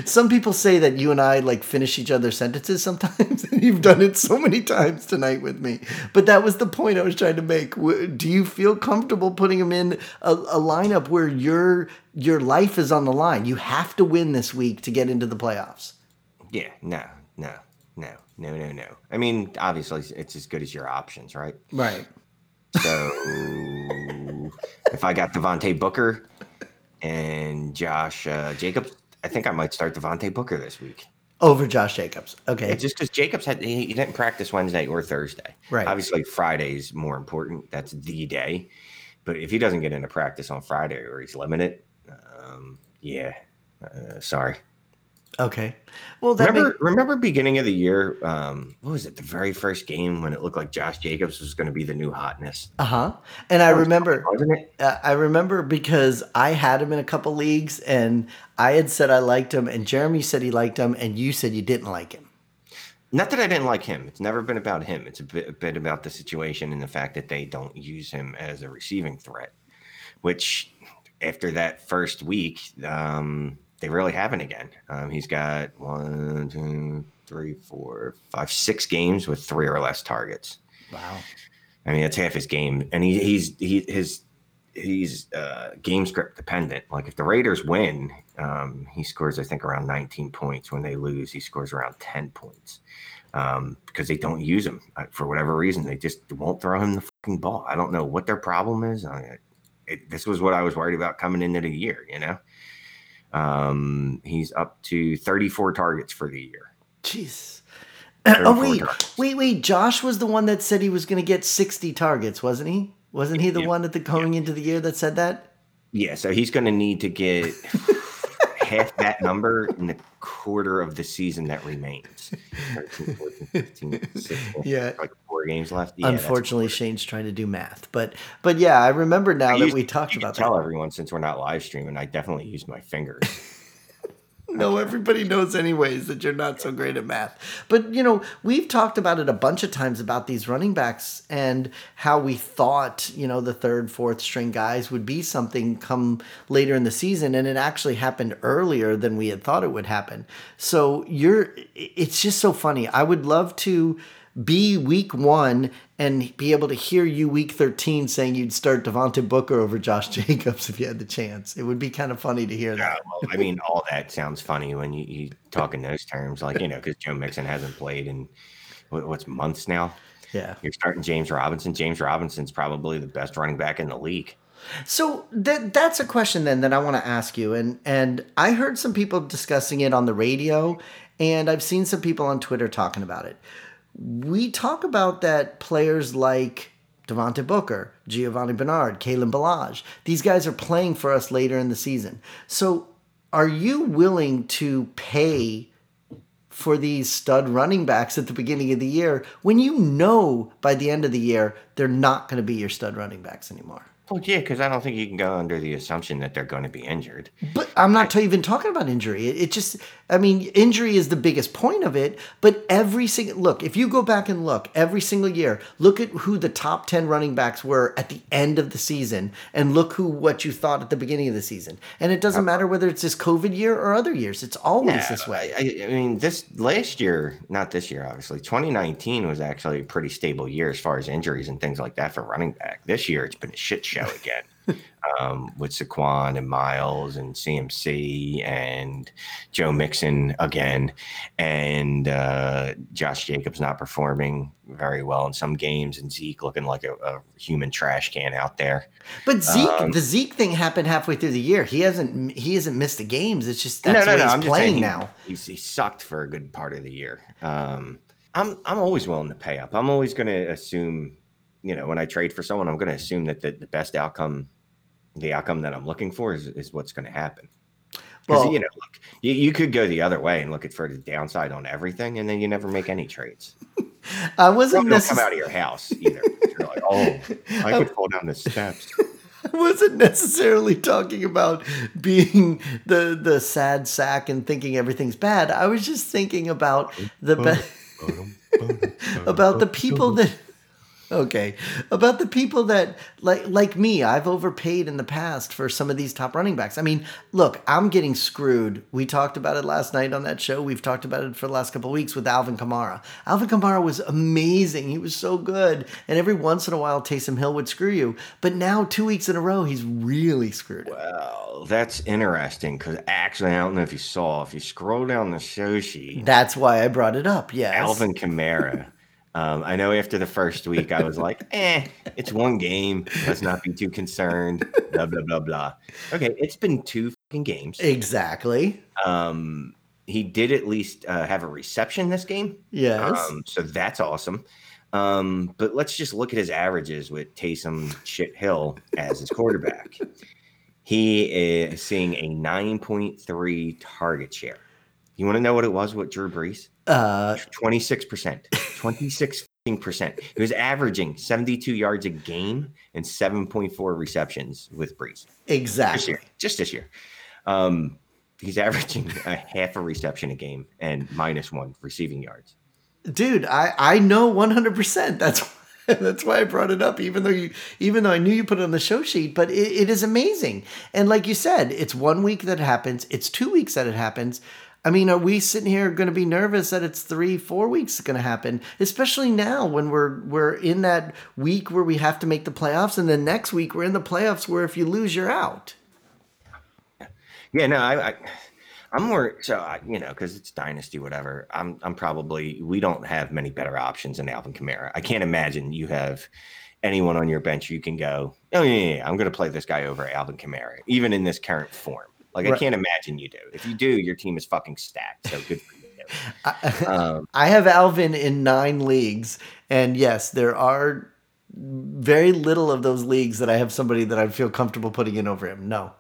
[SPEAKER 1] Some people say that you and I like finish each other's sentences sometimes, and you've done it so many times tonight with me. But that was the point I was trying to make. Do you feel comfortable putting him in a, a lineup where your your life is on the line? You have to win this week to get into the playoffs.
[SPEAKER 2] Yeah, no, no, no, no, no, no. I mean, obviously, it's as good as your options, right?
[SPEAKER 1] Right.
[SPEAKER 2] So if I got Devontae Booker and Josh uh, Jacobs, I think I might start Devontae Booker this week
[SPEAKER 1] over Josh Jacobs. Okay,
[SPEAKER 2] yeah, just because Jacobs had he, he, didn't practice Wednesday or Thursday.
[SPEAKER 1] Right.
[SPEAKER 2] Obviously, Friday is more important. That's the day. But if he doesn't get into practice on Friday or he's limited, um, yeah, uh, sorry.
[SPEAKER 1] Okay. Well,
[SPEAKER 2] remember, remember beginning of the year. Um, what was it? The very first game when it looked like Josh Jacobs was going to be the new hotness.
[SPEAKER 1] Uh huh. And I remember, wasn't it? Uh, I remember because I had him in a couple leagues, and I had said I liked him, and Jeremy said he liked him, and you said you didn't like him.
[SPEAKER 2] Not that I didn't like him. It's never been about him. It's a bit, a bit about the situation and the fact that they don't use him as a receiving threat. Which, after that first week, um, they really haven't again. Um, he's got one, two, three, four, five, six games with three or less targets.
[SPEAKER 1] Wow.
[SPEAKER 2] I mean, that's half his game, and he, he's he his he's uh, game script dependent. Like if the Raiders win, um, he scores I think around 19 points. When they lose, he scores around 10 points um, because they don't use him uh, for whatever reason. They just won't throw him the fucking ball. I don't know what their problem is. I, it, this was what I was worried about coming into the year. You know. Um, he's up to 34 targets for the year.
[SPEAKER 1] Jeez. Oh wait, targets. wait, wait! Josh was the one that said he was going to get 60 targets, wasn't he? Wasn't he the yeah. one at the going yeah. into the year that said that?
[SPEAKER 2] Yeah, so he's going to need to get half that number in the quarter of the season that remains. 13, 14, 15, 16,
[SPEAKER 1] yeah,
[SPEAKER 2] like four games left. Yeah,
[SPEAKER 1] Unfortunately, Shane's trying to do math, but but yeah, I remember now I that we talked about.
[SPEAKER 2] Tell that. everyone since we're not live streaming, I definitely use my fingers.
[SPEAKER 1] No, everybody knows anyways that you're not so great at math. But you know, we've talked about it a bunch of times about these running backs and how we thought, you know, the third, fourth string guys would be something come later in the season and it actually happened earlier than we had thought it would happen. So you're it's just so funny. I would love to be week one and be able to hear you week 13 saying you'd start Devontae Booker over Josh Jacobs if you had the chance. It would be kind of funny to hear yeah, that.
[SPEAKER 2] well, I mean, all that sounds funny when you, you talk in those terms, like, you know, because Joe Mixon hasn't played in what's months now.
[SPEAKER 1] Yeah.
[SPEAKER 2] You're starting James Robinson. James Robinson's probably the best running back in the league.
[SPEAKER 1] So that that's a question then that I want to ask you, and and I heard some people discussing it on the radio, and I've seen some people on Twitter talking about it we talk about that players like Devontae Booker, Giovani Bernard, Kalen Ballage, these guys are playing for us later in the season. So are you willing to pay for these stud running backs at the beginning of the year when you know by the end of the year they're not going to be your stud running backs anymore?
[SPEAKER 2] Well, yeah, because I don't think you can go under the assumption that they're going to be injured.
[SPEAKER 1] But I'm not I, even talking about injury. It, it, just, I mean, injury is the biggest point of it. But every single look, if you go back and look every single year, look at who the top ten running backs were at the end of the season, and look who what you thought at the beginning of the season. And it doesn't uh, matter whether it's this COVID year or other years. It's always yeah, this way.
[SPEAKER 2] I, I mean, this last year, not this year, obviously. 2019 was actually a pretty stable year as far as injuries and things things like that for running back. This year, it's been a shit show again um, with Saquon and Miles and CMC and Joe Mixon again, and uh, Josh Jacobs not performing very well in some games, and Zeke looking like a, a human trash can out there.
[SPEAKER 1] But Zeke, um, the Zeke thing happened halfway through the year. He hasn't he hasn't missed the games. It's just that's no, no, no, he's I'm playing he, now.
[SPEAKER 2] He's, he sucked for a good part of the year. Um, I'm I'm always willing to pay up. I'm always going to assume, you know, when I trade for someone, I'm going to assume that the, the best outcome the outcome that I'm looking for is, is what's going to happen. Well, you know, look, you, you could go the other way and look at for the downside on everything, and then you never make any trades.
[SPEAKER 1] I wasn't
[SPEAKER 2] necess- come out of your house either. You're like, oh, I could fall down the steps.
[SPEAKER 1] I wasn't necessarily talking about being the the sad sack and thinking everything's bad. I was just thinking about the be- about the people that okay. About the people that like like me i've overpaid in the past for some of these top running backs. I mean look i'm getting screwed. We talked about it last night on that show. We've talked about it for the last couple weeks with alvin kamara. Alvin kamara was amazing. He was so good. And every once in a while taysom hill would screw you. But now two weeks in a row he's really screwed.
[SPEAKER 2] Well that's interesting because actually i don't know if you saw if you scroll down the show sheet
[SPEAKER 1] that's why i brought it up yeah
[SPEAKER 2] alvin kamara um, I know after the first week, I was like, eh, it's one game. Let's not be too concerned. Blah, blah, blah, blah. Okay, it's been two fucking games.
[SPEAKER 1] Exactly.
[SPEAKER 2] Um, he did at least uh, have a reception this game.
[SPEAKER 1] Yes.
[SPEAKER 2] Um, so that's awesome. Um, but let's just look at his averages with Taysom Shit Hill as his quarterback. he is seeing a 9.3 target share. You want to know what it was with Drew Brees?
[SPEAKER 1] Uh,
[SPEAKER 2] 26%. 26%. He was averaging 72 yards a game and 7.4 receptions with Brees.
[SPEAKER 1] Exactly.
[SPEAKER 2] This year, just this year. Um, he's averaging a half a reception a game and minus one receiving yards.
[SPEAKER 1] Dude, I, I know 100%. That's that's why I brought it up, even though you, even though I knew you put it on the show sheet. But it, it is amazing, and like you said, it's one week that it happens. It's two weeks that it happens. I mean, are we sitting here going to be nervous that it's three, four weeks going to happen? Especially now when we're we're in that week where we have to make the playoffs, and then next week we're in the playoffs where if you lose, you're out.
[SPEAKER 2] Yeah, no, I, I I'm more so I, you know because it's dynasty, whatever. I'm I'm probably we don't have many better options than Alvin Kamara. I can't imagine you have anyone on your bench you can go. Oh yeah, yeah, yeah I'm going to play this guy over Alvin Kamara, even in this current form. Like right. I can't imagine you do. If you do, your team is fucking stacked. So good for you.
[SPEAKER 1] I, um, I have Alvin in nine leagues, and yes, there are very little of those leagues that I have somebody that I feel comfortable putting in over him. No.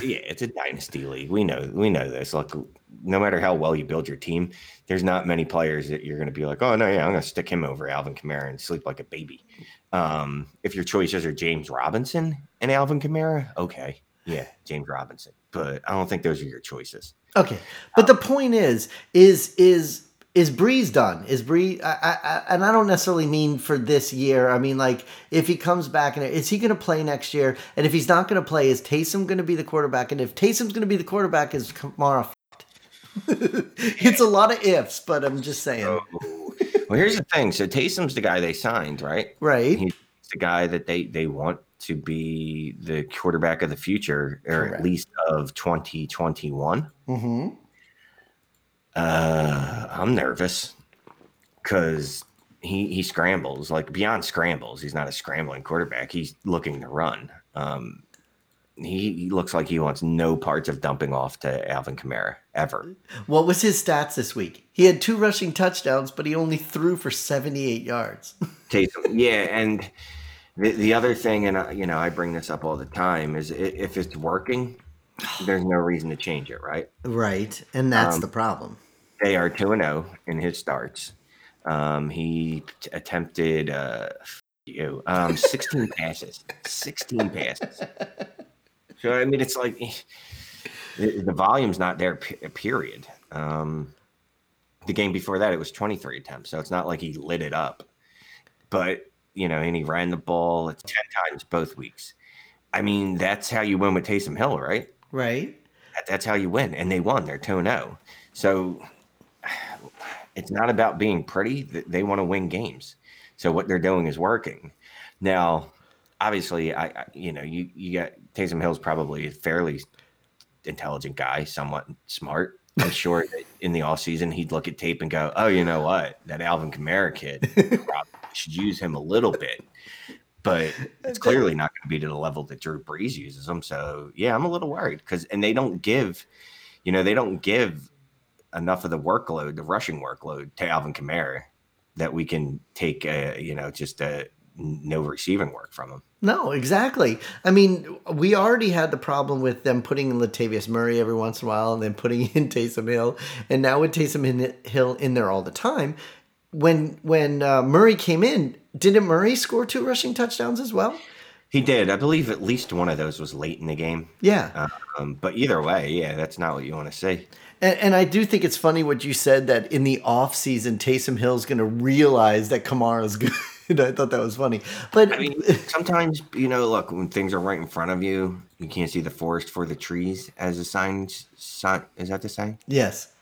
[SPEAKER 2] Yeah, it's a dynasty league. We know we know this. Like no matter how well you build your team, there's not many players that you're going to be like, oh no, yeah, I'm going to stick him over Alvin Kamara and sleep like a baby. Um, if your choices are James Robinson and Alvin Kamara, okay, yeah, James Robinson. But I don't think those are your choices.
[SPEAKER 1] Okay, but um, the point is, is is is Brees done? Is Brees? I, I, and I don't necessarily mean for this year. I mean like if he comes back and is he going to play next year? And if he's not going to play, is Taysom going to be the quarterback? And if Taysom's going to be the quarterback, is Kamara? it's a lot of ifs, but I'm just saying. Oh.
[SPEAKER 2] Well, here's the thing. So Taysom's the guy they signed, right?
[SPEAKER 1] Right.
[SPEAKER 2] He's the guy that they they want to be the quarterback of the future, or Correct. at least of 2021.
[SPEAKER 1] Mm-hmm.
[SPEAKER 2] Uh, I'm nervous because he he scrambles like beyond scrambles. He's not a scrambling quarterback. He's looking to run. Um, he, he, looks like he wants no parts of dumping off to Alvin Kamara ever.
[SPEAKER 1] What was his stats this week? He had two rushing touchdowns, but he only threw for 78 yards.
[SPEAKER 2] Taysom, yeah, and the, the other thing, and I, you know, I bring this up all the time, is if it's working, there's no reason to change it, right?
[SPEAKER 1] Right, and that's um, the problem.
[SPEAKER 2] They are two and zero oh in his starts. Um, he t- attempted uh, you um, 16 passes, 16 passes. So I mean, it's like the, the volume's not there. Period. Um, the game before that, it was 23 attempts, so it's not like he lit it up. But you know, and he ran the ball it's 10 times both weeks. I mean, that's how you win with Taysom Hill, right?
[SPEAKER 1] Right.
[SPEAKER 2] That, that's how you win. And they won. They're 2 0. So it's not about being pretty. They want to win games. So what they're doing is working. Now, obviously, I, I you know you you got Taysom Hill's probably a fairly intelligent guy, somewhat smart. I'm sure that in the off season he'd look at tape and go, "Oh, you know what? That Alvin Kamara kid probably should use him a little bit." But it's clearly not going to be to the level that Drew Brees uses him. So yeah, I'm a little worried because and they don't give, you know, they don't give enough of the workload, the rushing workload to Alvin Kamara that we can take, a, you know, just a no receiving work from him.
[SPEAKER 1] No, exactly. I mean, we already had the problem with them putting in Latavius Murray every once in a while and then putting in Taysom Hill. And now with Taysom Hill in there all the time, when when uh, Murray came in, didn't Murray score two rushing touchdowns as well?
[SPEAKER 2] He did. I believe at least one of those was late in the game.
[SPEAKER 1] Yeah.
[SPEAKER 2] Um, but either way, yeah, that's not what you want to see.
[SPEAKER 1] And, and, I do think it's funny what you said that in the off season, Taysom Hill's going to realize that Kamara's good. I thought that was funny. But
[SPEAKER 2] I mean, sometimes you know, look when things are right in front of you, you can't see the forest for the trees. As a sign, sign is that the saying?
[SPEAKER 1] Yes.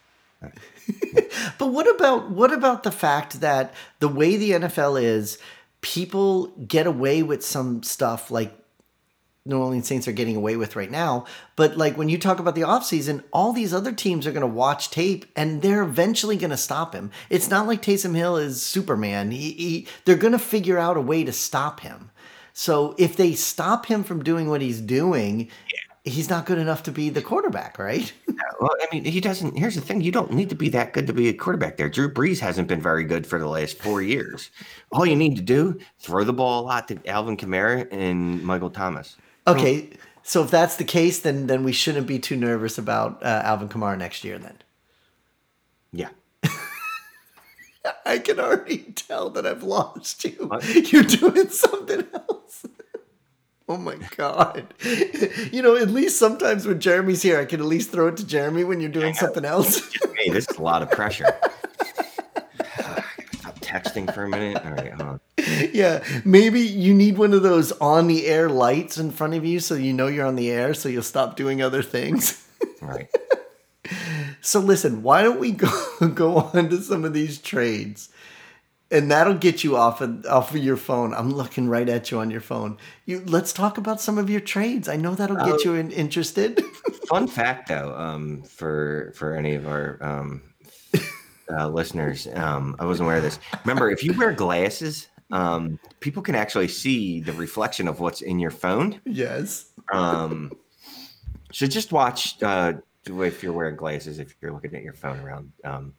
[SPEAKER 1] But what about what about the fact that the way the NFL is, people get away with some stuff like New Orleans Saints are getting away with right now. But like when you talk about the offseason, all these other teams are going to watch tape and they're eventually going to stop him. It's not like Taysom Hill is Superman. He, he, they're going to figure out a way to stop him. So if they stop him from doing what he's doing. He's not good enough to be the quarterback, right?
[SPEAKER 2] well, I mean, he doesn't. Here's the thing: you don't need to be that good to be a quarterback. There, Drew Brees hasn't been very good for the last four years. All you need to do throw the ball a lot to Alvin Kamara and Michael Thomas.
[SPEAKER 1] Okay, so if that's the case, then then we shouldn't be too nervous about uh, Alvin Kamara next year. Then.
[SPEAKER 2] Yeah.
[SPEAKER 1] I can already tell that I've lost you. What? You're doing something else. oh my god! You know, at least sometimes when Jeremy's here, I can at least throw it to Jeremy when you're doing something else.
[SPEAKER 2] hey, this is a lot of pressure. Stop texting for a minute. All right, hold on
[SPEAKER 1] yeah, maybe you need one of those on the air lights in front of you so you know you're on the air so you'll stop doing other things.
[SPEAKER 2] Right.
[SPEAKER 1] so listen, why don't we go go on to some of these trades? And that'll get you off of off of your phone. I'm looking right at you on your phone. You let's talk about some of your trades. I know that'll get uh, you in, interested.
[SPEAKER 2] fun fact though, um, for for any of our um, uh, listeners, um, I wasn't aware of this. Remember, if you wear glasses, um, people can actually see the reflection of what's in your phone.
[SPEAKER 1] Yes.
[SPEAKER 2] Um, so just watch uh, if you're wearing glasses, if you're looking at your phone around um,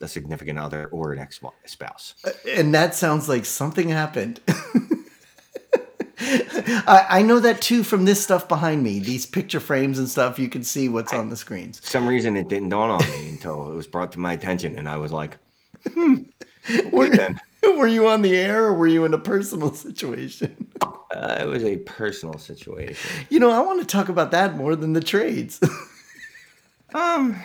[SPEAKER 2] a significant other or an ex spouse.
[SPEAKER 1] Uh, and that sounds like something happened. I, I, know that too from this stuff behind me. These picture frames and stuff, you can see what's I, on the screens.
[SPEAKER 2] some reason it didn't dawn on me until it was brought to my attention, and I was like, hmm.
[SPEAKER 1] were you on the air or were you in a personal situation?
[SPEAKER 2] Uh, it was a personal situation.
[SPEAKER 1] You know, I want to talk about that more than the trades.
[SPEAKER 2] Um,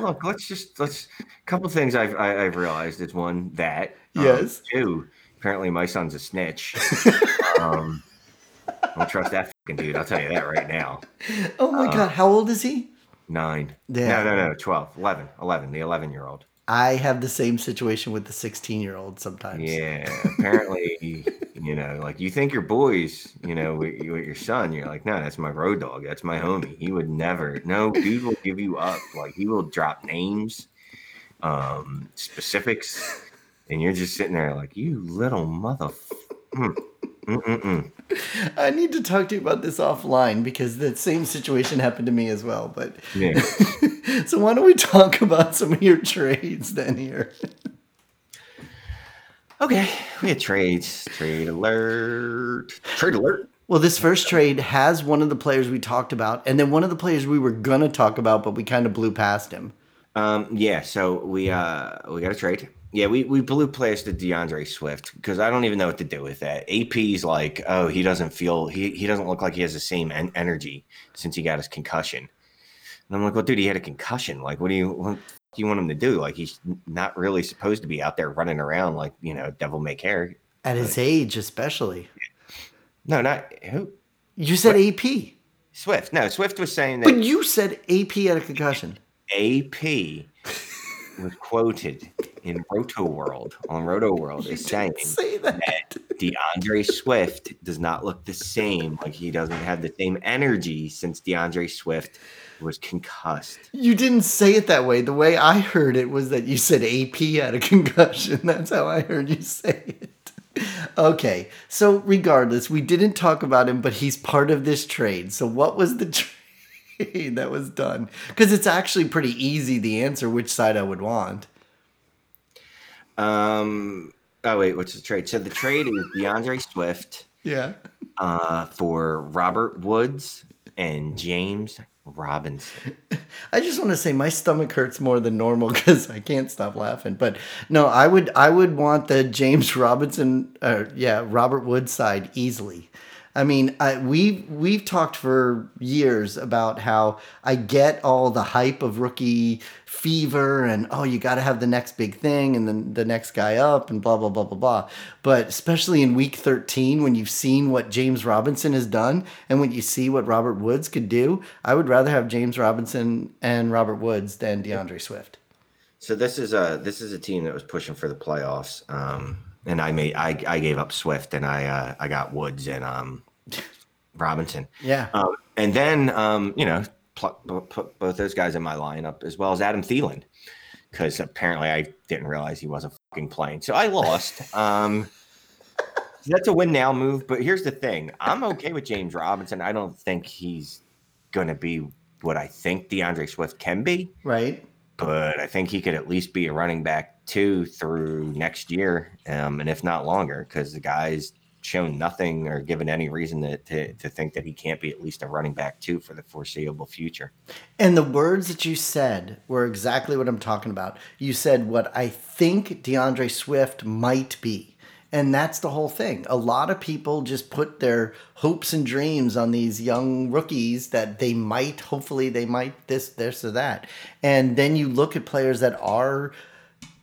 [SPEAKER 2] look, let's just let's a couple things I've I, have i have realized. It's one that
[SPEAKER 1] um, yes,
[SPEAKER 2] two. Apparently, my son's a snitch. um, I don't trust that fucking dude. I'll tell you that right now.
[SPEAKER 1] Oh my uh, god, how old is he?
[SPEAKER 2] Nine. Yeah. No, no, no, 12, 11, 11, the 11 year old.
[SPEAKER 1] I have the same situation with the 16 year old sometimes.
[SPEAKER 2] Yeah, apparently, you know, like you think your boys, you know, with, with, your son, you're like, no, that's my road dog. That's my homie. He would never, no, dude will give you up. Like he will drop names, um, specifics, and you're just sitting there like, you little mother. Mm. Mm-mm-mm.
[SPEAKER 1] I need to talk to you about this offline because the same situation happened to me as well. But
[SPEAKER 2] yeah.
[SPEAKER 1] so why don't we talk about some of your trades then here?
[SPEAKER 2] Okay, we had trades. Trade alert. Trade alert.
[SPEAKER 1] Well, this first trade has one of the players we talked about, and then one of the players we were gonna talk about, but we kind of blew past him.
[SPEAKER 2] Um, yeah, so we uh we got a trade. Yeah, we, we blew players to DeAndre Swift because I don't even know what to do with that. AP's like, oh, he doesn't feel he he doesn't look like he has the same en- energy since he got his concussion. And I'm like, well, dude, he had a concussion. Like, what do you what you want him to do? Like, he's not really supposed to be out there running around like you know, devil may care
[SPEAKER 1] at his age, especially.
[SPEAKER 2] No, not who.
[SPEAKER 1] You said? AP.
[SPEAKER 2] Swift. No, Swift was saying that.
[SPEAKER 1] But you said AP had a concussion.
[SPEAKER 2] AP was quoted in Roto World on Roto World as saying
[SPEAKER 1] Say that.
[SPEAKER 2] that DeAndre Swift does not look the same. Like he doesn't have the same energy since DeAndre Swift was concussed.
[SPEAKER 1] You didn't say it that way. The way I heard it was that you said AP had a concussion. That's how I heard you say it. Okay, so regardless, we didn't talk about him, but he's part of this trade. So, what was the trade that was done? Because it's actually pretty easy the answer which side I would want.
[SPEAKER 2] Um. Oh wait, what's the trade? So the trade is DeAndre Swift
[SPEAKER 1] Yeah.
[SPEAKER 2] uh, for Robert Woods and James Robinson.
[SPEAKER 1] I just want to say my stomach hurts more than normal because I can't stop laughing. But no, I would I would want the James Robinson, uh, yeah, Robert Wood side easily. I mean, I, we we've talked for years about how I get all the hype of rookie fever and oh, you got to have the next big thing and then the next guy up and blah blah blah blah blah. But especially in week 13 when you've seen what James Robinson has done and when you see what Robert Woods could do, I would rather have James Robinson and Robert Woods than DeAndre Swift.
[SPEAKER 2] So this is a this is a team that was pushing for the playoffs. Um, and I made I, I gave up Swift and I uh, I got Woods and um, Robinson.
[SPEAKER 1] Yeah.
[SPEAKER 2] Um, and then um, you know pl- put both those guys in my lineup as well as Adam Thielen because apparently I didn't realize he wasn't fucking playing. So I lost. um, that's a win now move. But here's the thing: I'm okay with James Robinson. I don't think he's going to be what I think DeAndre Swift can be
[SPEAKER 1] Right.
[SPEAKER 2] but I think he could at least be a running back two through next year, um, and if not longer, because the guy's shown nothing or given any reason to, to, to think that he can't be at least a running back two for the foreseeable future.
[SPEAKER 1] And the words that you said were exactly what I'm talking about. You said what I think DeAndre Swift might be. And that's the whole thing. A lot of people just put their hopes and dreams on these young rookies that they might, hopefully, they might this, this, or that. And then you look at players that are,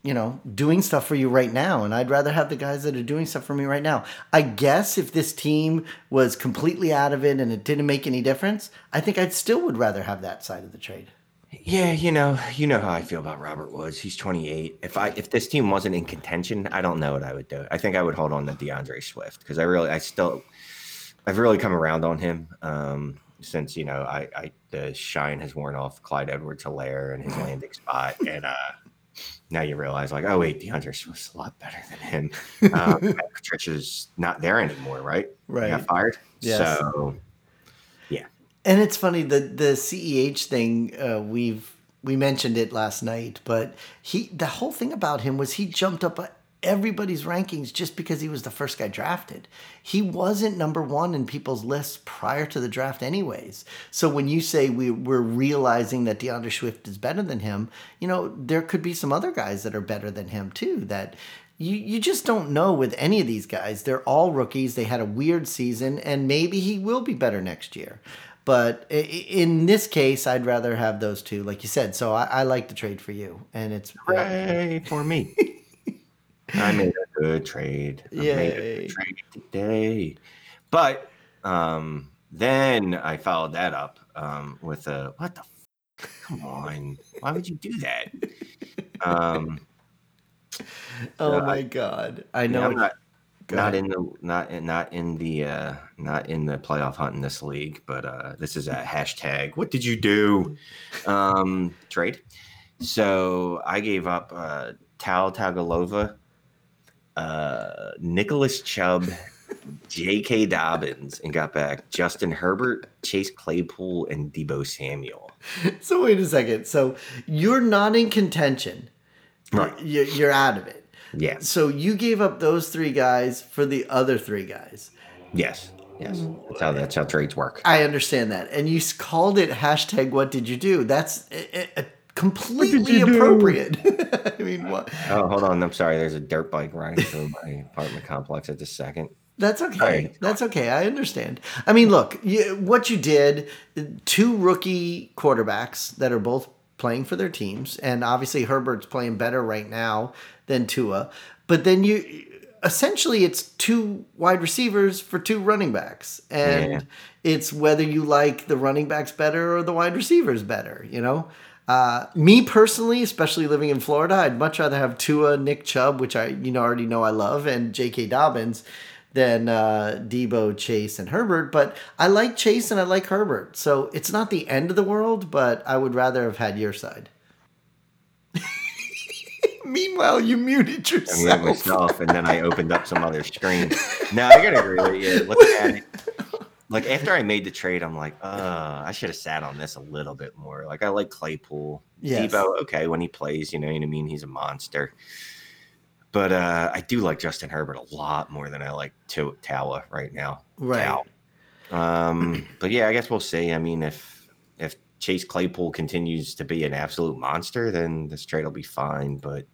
[SPEAKER 1] you know, doing stuff for you right now. And I'd rather have the guys that are doing stuff for me right now. I guess if this team was completely out of it and it didn't make any difference, I think I'd still would rather have that side of the trade.
[SPEAKER 2] Yeah, you know, you know how I feel about Robert Woods. He's 28. If I if this team wasn't in contention, I don't know what I would do. I think I would hold on to DeAndre Swift because I really, I still, I've really come around on him um, since you know I, I the shine has worn off Clyde Edwards Helaire and his landing spot, and uh, now you realize like, oh wait, DeAndre Swift's a lot better than him. Um, Matt Patricia's not there anymore, right? He
[SPEAKER 1] Right.
[SPEAKER 2] got fired.
[SPEAKER 1] Yes.
[SPEAKER 2] So yeah.
[SPEAKER 1] And it's funny the the CEH thing uh, we've we mentioned it last night, but he the whole thing about him was he jumped up everybody's rankings just because he was the first guy drafted. He wasn't number one in people's lists prior to the draft, anyways. So when you say we we're realizing that DeAndre Swift is better than him, you know there could be some other guys that are better than him too. That you you just don't know with any of these guys. They're all rookies. They had a weird season, and maybe he will be better next year. But in this case, I'd rather have those two, like you said. So I, I like the trade for you, and it's
[SPEAKER 2] Hooray for me. I made a good trade. I made a
[SPEAKER 1] Yay.
[SPEAKER 2] good trade today. But um, then I followed that up um, with a what the f- come on. Why would you do that? Um,
[SPEAKER 1] oh
[SPEAKER 2] Uh,
[SPEAKER 1] my god, I
[SPEAKER 2] yeah,
[SPEAKER 1] know.
[SPEAKER 2] I'm not,
[SPEAKER 1] Go
[SPEAKER 2] not in the not in not in the uh not in the playoff hunt in this league, but uh this is a hashtag what did you do? Um trade. So I gave up uh Tal Tagalova, uh Nicholas Chubb, J.K. Dobbins, and got back Justin Herbert, Chase Claypool, and Deebo Samuel.
[SPEAKER 1] So wait a second. So you're not in contention.
[SPEAKER 2] Right.
[SPEAKER 1] You're, you're out of it.
[SPEAKER 2] Yeah.
[SPEAKER 1] So you gave up those three guys for the other three guys.
[SPEAKER 2] Yes. Yes. That's how that's how trades work.
[SPEAKER 1] I understand that, and you called it hashtag What did you do? That's uh, uh, completely appropriate. I mean, what?
[SPEAKER 2] Oh, hold on. I'm sorry. There's a dirt bike riding through my apartment complex at the second.
[SPEAKER 1] That's okay.
[SPEAKER 2] Right.
[SPEAKER 1] That's okay. I understand. I mean, look, you, what you did, two rookie quarterbacks that are both playing for their teams, and obviously Herbert's playing better right now than Tua. But then you essentially it's two wide receivers for two running backs, and
[SPEAKER 2] Yeah.
[SPEAKER 1] it's whether you like the running backs better or the wide receivers better. You know. Uh, me personally, especially living in Florida, I'd much rather have Tua, Nick Chubb, which I you know already know I love, and J.K. Dobbins than uh, Deebo, Chase, and Herbert. But I like Chase and I like Herbert, so it's not the end of the world. But I would rather have had your side. Meanwhile, you muted yourself.
[SPEAKER 2] I muted myself, and then I opened up some other screen. No, I gotta agree with you. Looking at it, like after I made the trade, I'm like, uh, I should have sat on this a little bit more. Like I like Claypool,
[SPEAKER 1] Yes.
[SPEAKER 2] Deebo. Okay, when he plays, you know what I mean. He's a monster. But uh, I do like Justin Herbert a lot more than I like to Tawa right now.
[SPEAKER 1] Right.
[SPEAKER 2] Tao. Um, but yeah, I guess we'll see. I mean, if if Chase Claypool continues to be an absolute monster, then this trade will be fine. But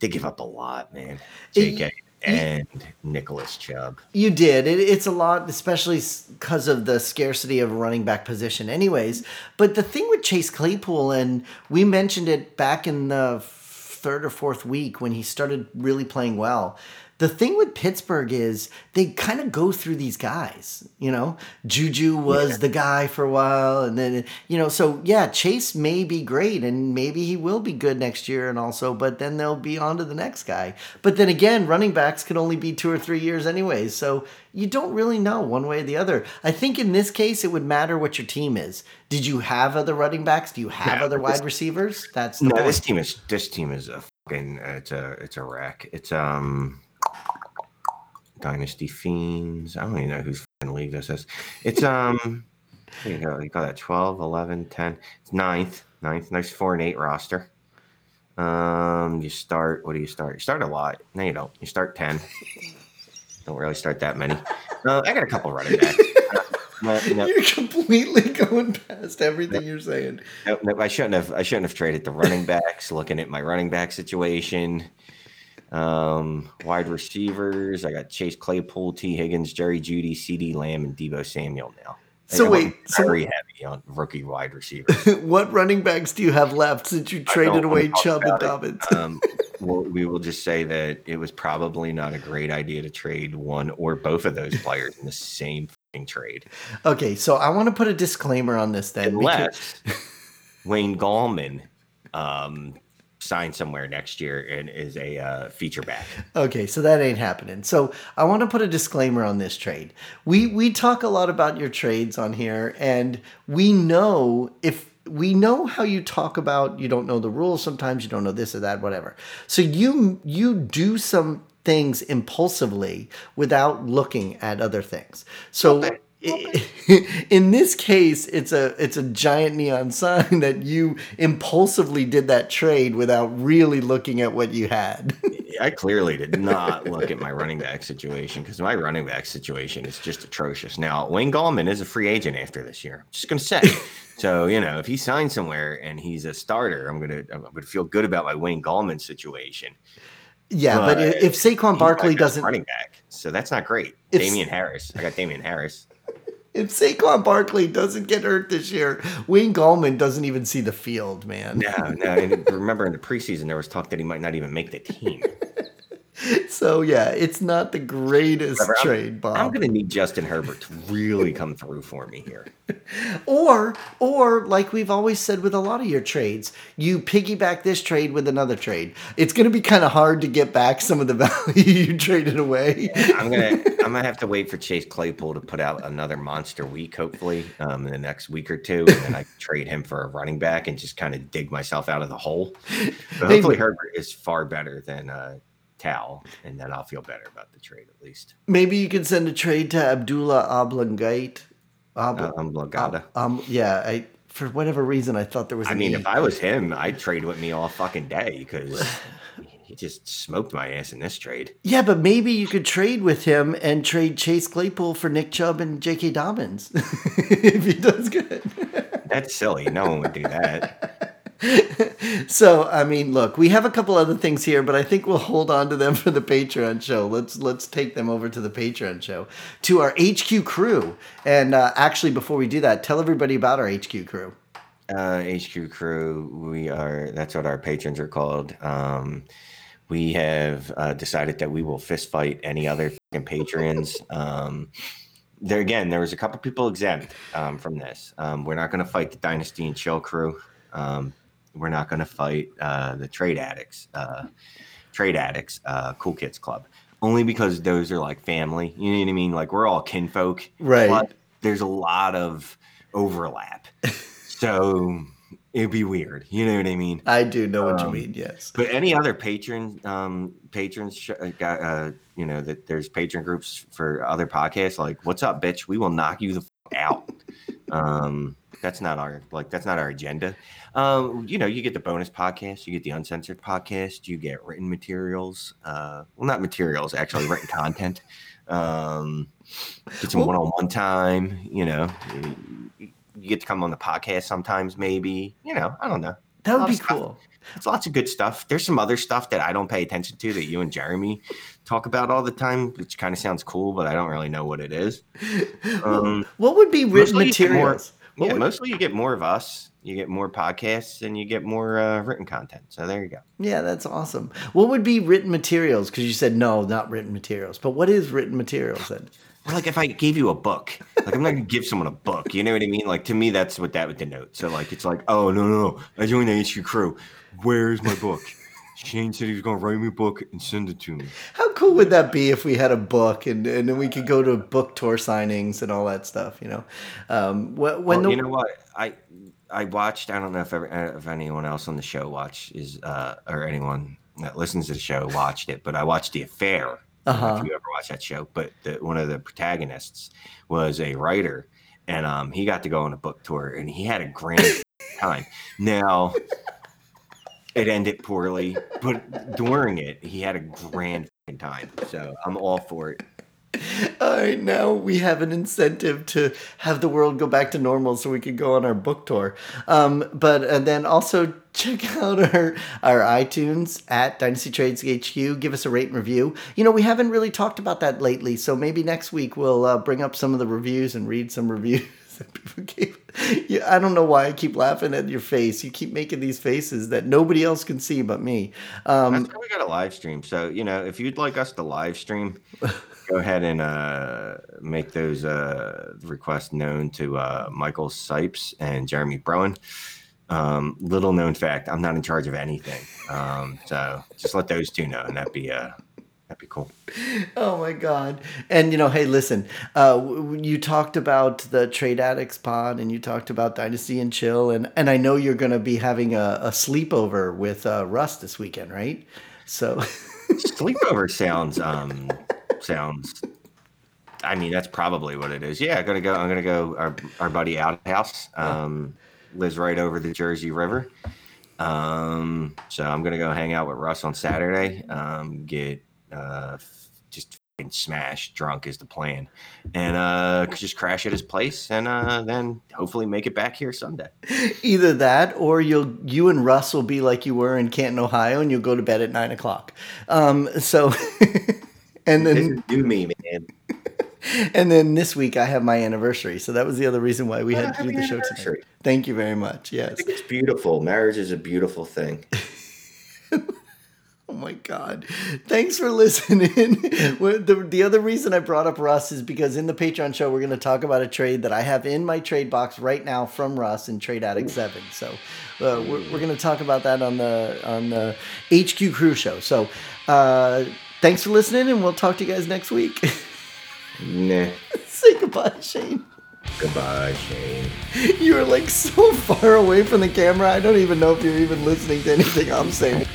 [SPEAKER 2] they give up a lot, man. JK and Nicholas Chubb.
[SPEAKER 1] You did. It, it's a lot, especially because of the scarcity of running back position, anyways. But the thing with Chase Claypool, and we mentioned it back in the third or fourth week when he started really playing well. The thing with Pittsburgh is they kind of go through these guys, you know. Juju was
[SPEAKER 2] Yeah.
[SPEAKER 1] the guy for a while, and then you know. So yeah, Chase may be great, and maybe he will be good next year, and also, but then they'll be on to the next guy. But then again, running backs can only be two or three years anyway, so you don't really know one way or the other. I think in this case, it would matter what your team is. Did you have other running backs? Do you have other
[SPEAKER 2] this-
[SPEAKER 1] wide receivers? That's
[SPEAKER 2] No,
[SPEAKER 1] point.
[SPEAKER 2] this team is this team is a fucking it's a it's a wreck. It's um Dynasty Fiends. I don't even know whose league this is. It's um you go. You got that 12, 11, 10. It's ninth. Ninth. Nice four and eight roster. Um you start what do you start? You start a lot. No, you don't. You start 10. don't really start that many. Uh, I got a couple running backs. No, no,
[SPEAKER 1] You're completely going past everything you're saying.
[SPEAKER 2] Nope, nope, I shouldn't have. I shouldn't have traded the running backs. Looking at my running back situation, um, wide receivers. I got Chase Claypool, Tee Higgins, Jerry Jeudy, CeeDee Lamb, and Deebo Samuel now.
[SPEAKER 1] So wait, so-
[SPEAKER 2] very heavy on rookie wide receivers.
[SPEAKER 1] what running backs do you have left since you traded away Chubb and. Dobbins?
[SPEAKER 2] Um, we'll, we will just say that it was probably not a great idea to trade one or both of those players in the same trade,
[SPEAKER 1] Okay, so I want to put a disclaimer on this then. because-
[SPEAKER 2] Wayne Gallman um, signs somewhere next year and is a uh, feature back.
[SPEAKER 1] Okay, so that ain't happening. So I want to put a disclaimer on this trade. We we talk a lot about your trades on here, and we know if we know how you talk about you don't know the rules. Sometimes you don't know this or that, whatever. So you you do some things impulsively without looking at other things. So.
[SPEAKER 2] Okay.
[SPEAKER 1] In this case, it's a it's a giant neon sign that you impulsively did that trade without really looking at what you had.
[SPEAKER 2] I clearly did not look at my running back situation because my running back situation is just atrocious. Now, Wayne Gallman is a free agent after this year. I'm just going to say. so, you know, if he signs somewhere and he's a starter, I'm going to I'm going to feel good about my Wayne Gallman situation.
[SPEAKER 1] Yeah, but,
[SPEAKER 2] But
[SPEAKER 1] if Saquon Barkley doesn't,
[SPEAKER 2] running back, so that's not great. Damien Harris, I got Damien Harris.
[SPEAKER 1] If Saquon Barkley doesn't get hurt this year, Wayne Gallman doesn't even see the field, man.
[SPEAKER 2] No, no. And remember in the preseason there was talk that he might not even make the team.
[SPEAKER 1] So yeah, it's not the greatest
[SPEAKER 2] Whatever,
[SPEAKER 1] trade, Bob.
[SPEAKER 2] I'm going to need Justin Herbert to really come through for me here.
[SPEAKER 1] Or, or like we've always said with a lot of your trades, you piggyback this trade with another trade. It's going to be kind of hard to get back some of the value you traded away.
[SPEAKER 2] I'm gonna I'm gonna have to wait for Chase Claypool to put out another monster week, hopefully, um, in the next week or two, and then I trade him for a running back and just kind of dig myself out of the hole. But hopefully, Herbert is far better than uh, Tal, and then I'll feel better about the trade at least.
[SPEAKER 1] Maybe you can send a trade to Abdullah Oblongate. Ob-
[SPEAKER 2] Uh, I'm
[SPEAKER 1] um, yeah, I for whatever reason I thought there was.
[SPEAKER 2] I mean,
[SPEAKER 1] E.
[SPEAKER 2] if I was him, I'd trade with me all fucking day because he just smoked my ass in this trade.
[SPEAKER 1] Yeah, but maybe you could trade with him and trade Chase Claypool for Nick Chubb and J.K. Dobbins if he does good.
[SPEAKER 2] That's silly. No one would do that.
[SPEAKER 1] So I mean, look, we have a couple other things here, but I think we'll hold on to them for the Patreon show. Let's let's take them over to the Patreon show to our HQ crew. And uh, actually, before we do that, tell everybody about our HQ crew.
[SPEAKER 2] uh, HQ crew. We are that's what our patrons are called. Um, we have uh, decided that we will fist fight any other patrons. Um, there again, there was a couple people exempt um, from this. Um, we're not going to fight the Dynasty and Chill crew. Um, we're not going to fight uh, the trade addicts, uh, trade addicts, uh, cool kids club, only because those are like family. You know what I mean? Like we're all kinfolk,
[SPEAKER 1] right? But
[SPEAKER 2] there's a lot of overlap, so it'd be weird. You know what I mean?
[SPEAKER 1] I do know what um, you mean. Yes.
[SPEAKER 2] But any other patron, um, patrons, uh, uh, you know that there's patron groups for other podcasts. Like, what's up, bitch? We will knock you the f- out. Um, that's not our like that's not our agenda. Um, you know, you get the bonus podcast, you get the uncensored podcast, you get written materials. Uh, well, not materials, actually written content. Um, get some one-on-one time. You know, you get to come on the podcast sometimes, maybe. You know, I don't know.
[SPEAKER 1] That would be cool.
[SPEAKER 2] It's lots of good stuff. There's some other stuff that I don't pay attention to that you and Jeremy talk about all the time, which kind of sounds cool, but I don't really know what it is.
[SPEAKER 1] Um, what would be written materials?
[SPEAKER 2] More, yeah, mostly you get more of us. You get more podcasts and you get more uh, written content. So there you go.
[SPEAKER 1] Yeah, that's awesome. What would be written materials? Because you said no, not written materials. But what is written materials then?
[SPEAKER 2] like if I gave you a book, like I'm not gonna give someone a book. You know what I mean? Like to me, that's what that would denote. So like it's like, oh no no, no. I joined the HQ crew. Where's my book? Shane said he was gonna write me a book and send it to me.
[SPEAKER 1] How cool would that be if we had a book and and then we could go to book tour signings and all that stuff? You know, um, when well,
[SPEAKER 2] the- you know what I. I watched. I don't know if ever, if anyone else on the show watched is uh, or anyone that listens to the show watched it, but I watched The Affair uh-huh. if you ever watched that show. But the, one of the protagonists was a writer, and um, he got to go on a book tour, and he had a grand time. Now, it ended poorly, but during it, he had a grand time. So I'm all for it.
[SPEAKER 1] All right, now we have an incentive to have the world go back to normal so we can go on our book tour. Um, but and then also check out our our iTunes at Dynasty Trades HQ. Give us a rate and review. You know, we haven't really talked about that lately, so maybe next week we'll uh, bring up some of the reviews and read some reviews. That people gave. Yeah, I don't know why I keep laughing at your face. You keep making these faces that nobody else can see but me. Um,
[SPEAKER 2] That's we got a live stream. So you know, if you'd like us to live stream, go ahead and uh, make those uh, requests known to uh, Michael Sipes and Jeremy Browen. Um, little known fact, I'm not in charge of anything. Um, so just let those two know, and that'd be uh, that'd be cool.
[SPEAKER 1] Oh my god! And you know, hey, listen, uh, you talked about the Trade Addicts pod, and you talked about Dynasty and Chill, and and I know you're going to be having a, a sleepover with uh, Russ this weekend, right? So
[SPEAKER 2] sleepover sounds um sounds I mean, that's probably what it is. Yeah, I'm gonna go. I'm gonna go. Our our buddy Outhouse um, lives right over the Jersey River, um, so I'm gonna go hang out with Russ on Saturday. Um, get uh, just smash drunk is the plan, and uh, just crash at his place, and uh, then hopefully make it back here someday
[SPEAKER 1] Either that, or you'll you and Russ will be like you were in Canton, Ohio, and you'll go to bed at nine o'clock. Um, so. and then
[SPEAKER 2] do me, man.
[SPEAKER 1] and then this week I have my anniversary, so that was the other reason why we had to do the show today. Thank you very much. Yes,
[SPEAKER 2] it's beautiful. Marriage is a beautiful thing.
[SPEAKER 1] Oh my god! Thanks for listening. the, the other reason I brought up Russ is because in the Patreon show we're going to talk about a trade that I have in my trade box right now from Russ in Trade Addict Seven. So uh, we're, we're going to talk about that on the on the HQ Crew show. So. Uh, Thanks for listening, and we'll talk to you guys next week.
[SPEAKER 2] nah.
[SPEAKER 1] Say goodbye, Shane.
[SPEAKER 2] Goodbye, Shane.
[SPEAKER 1] You are like so far away from the camera. I don't even know if you're even listening to anything I'm saying.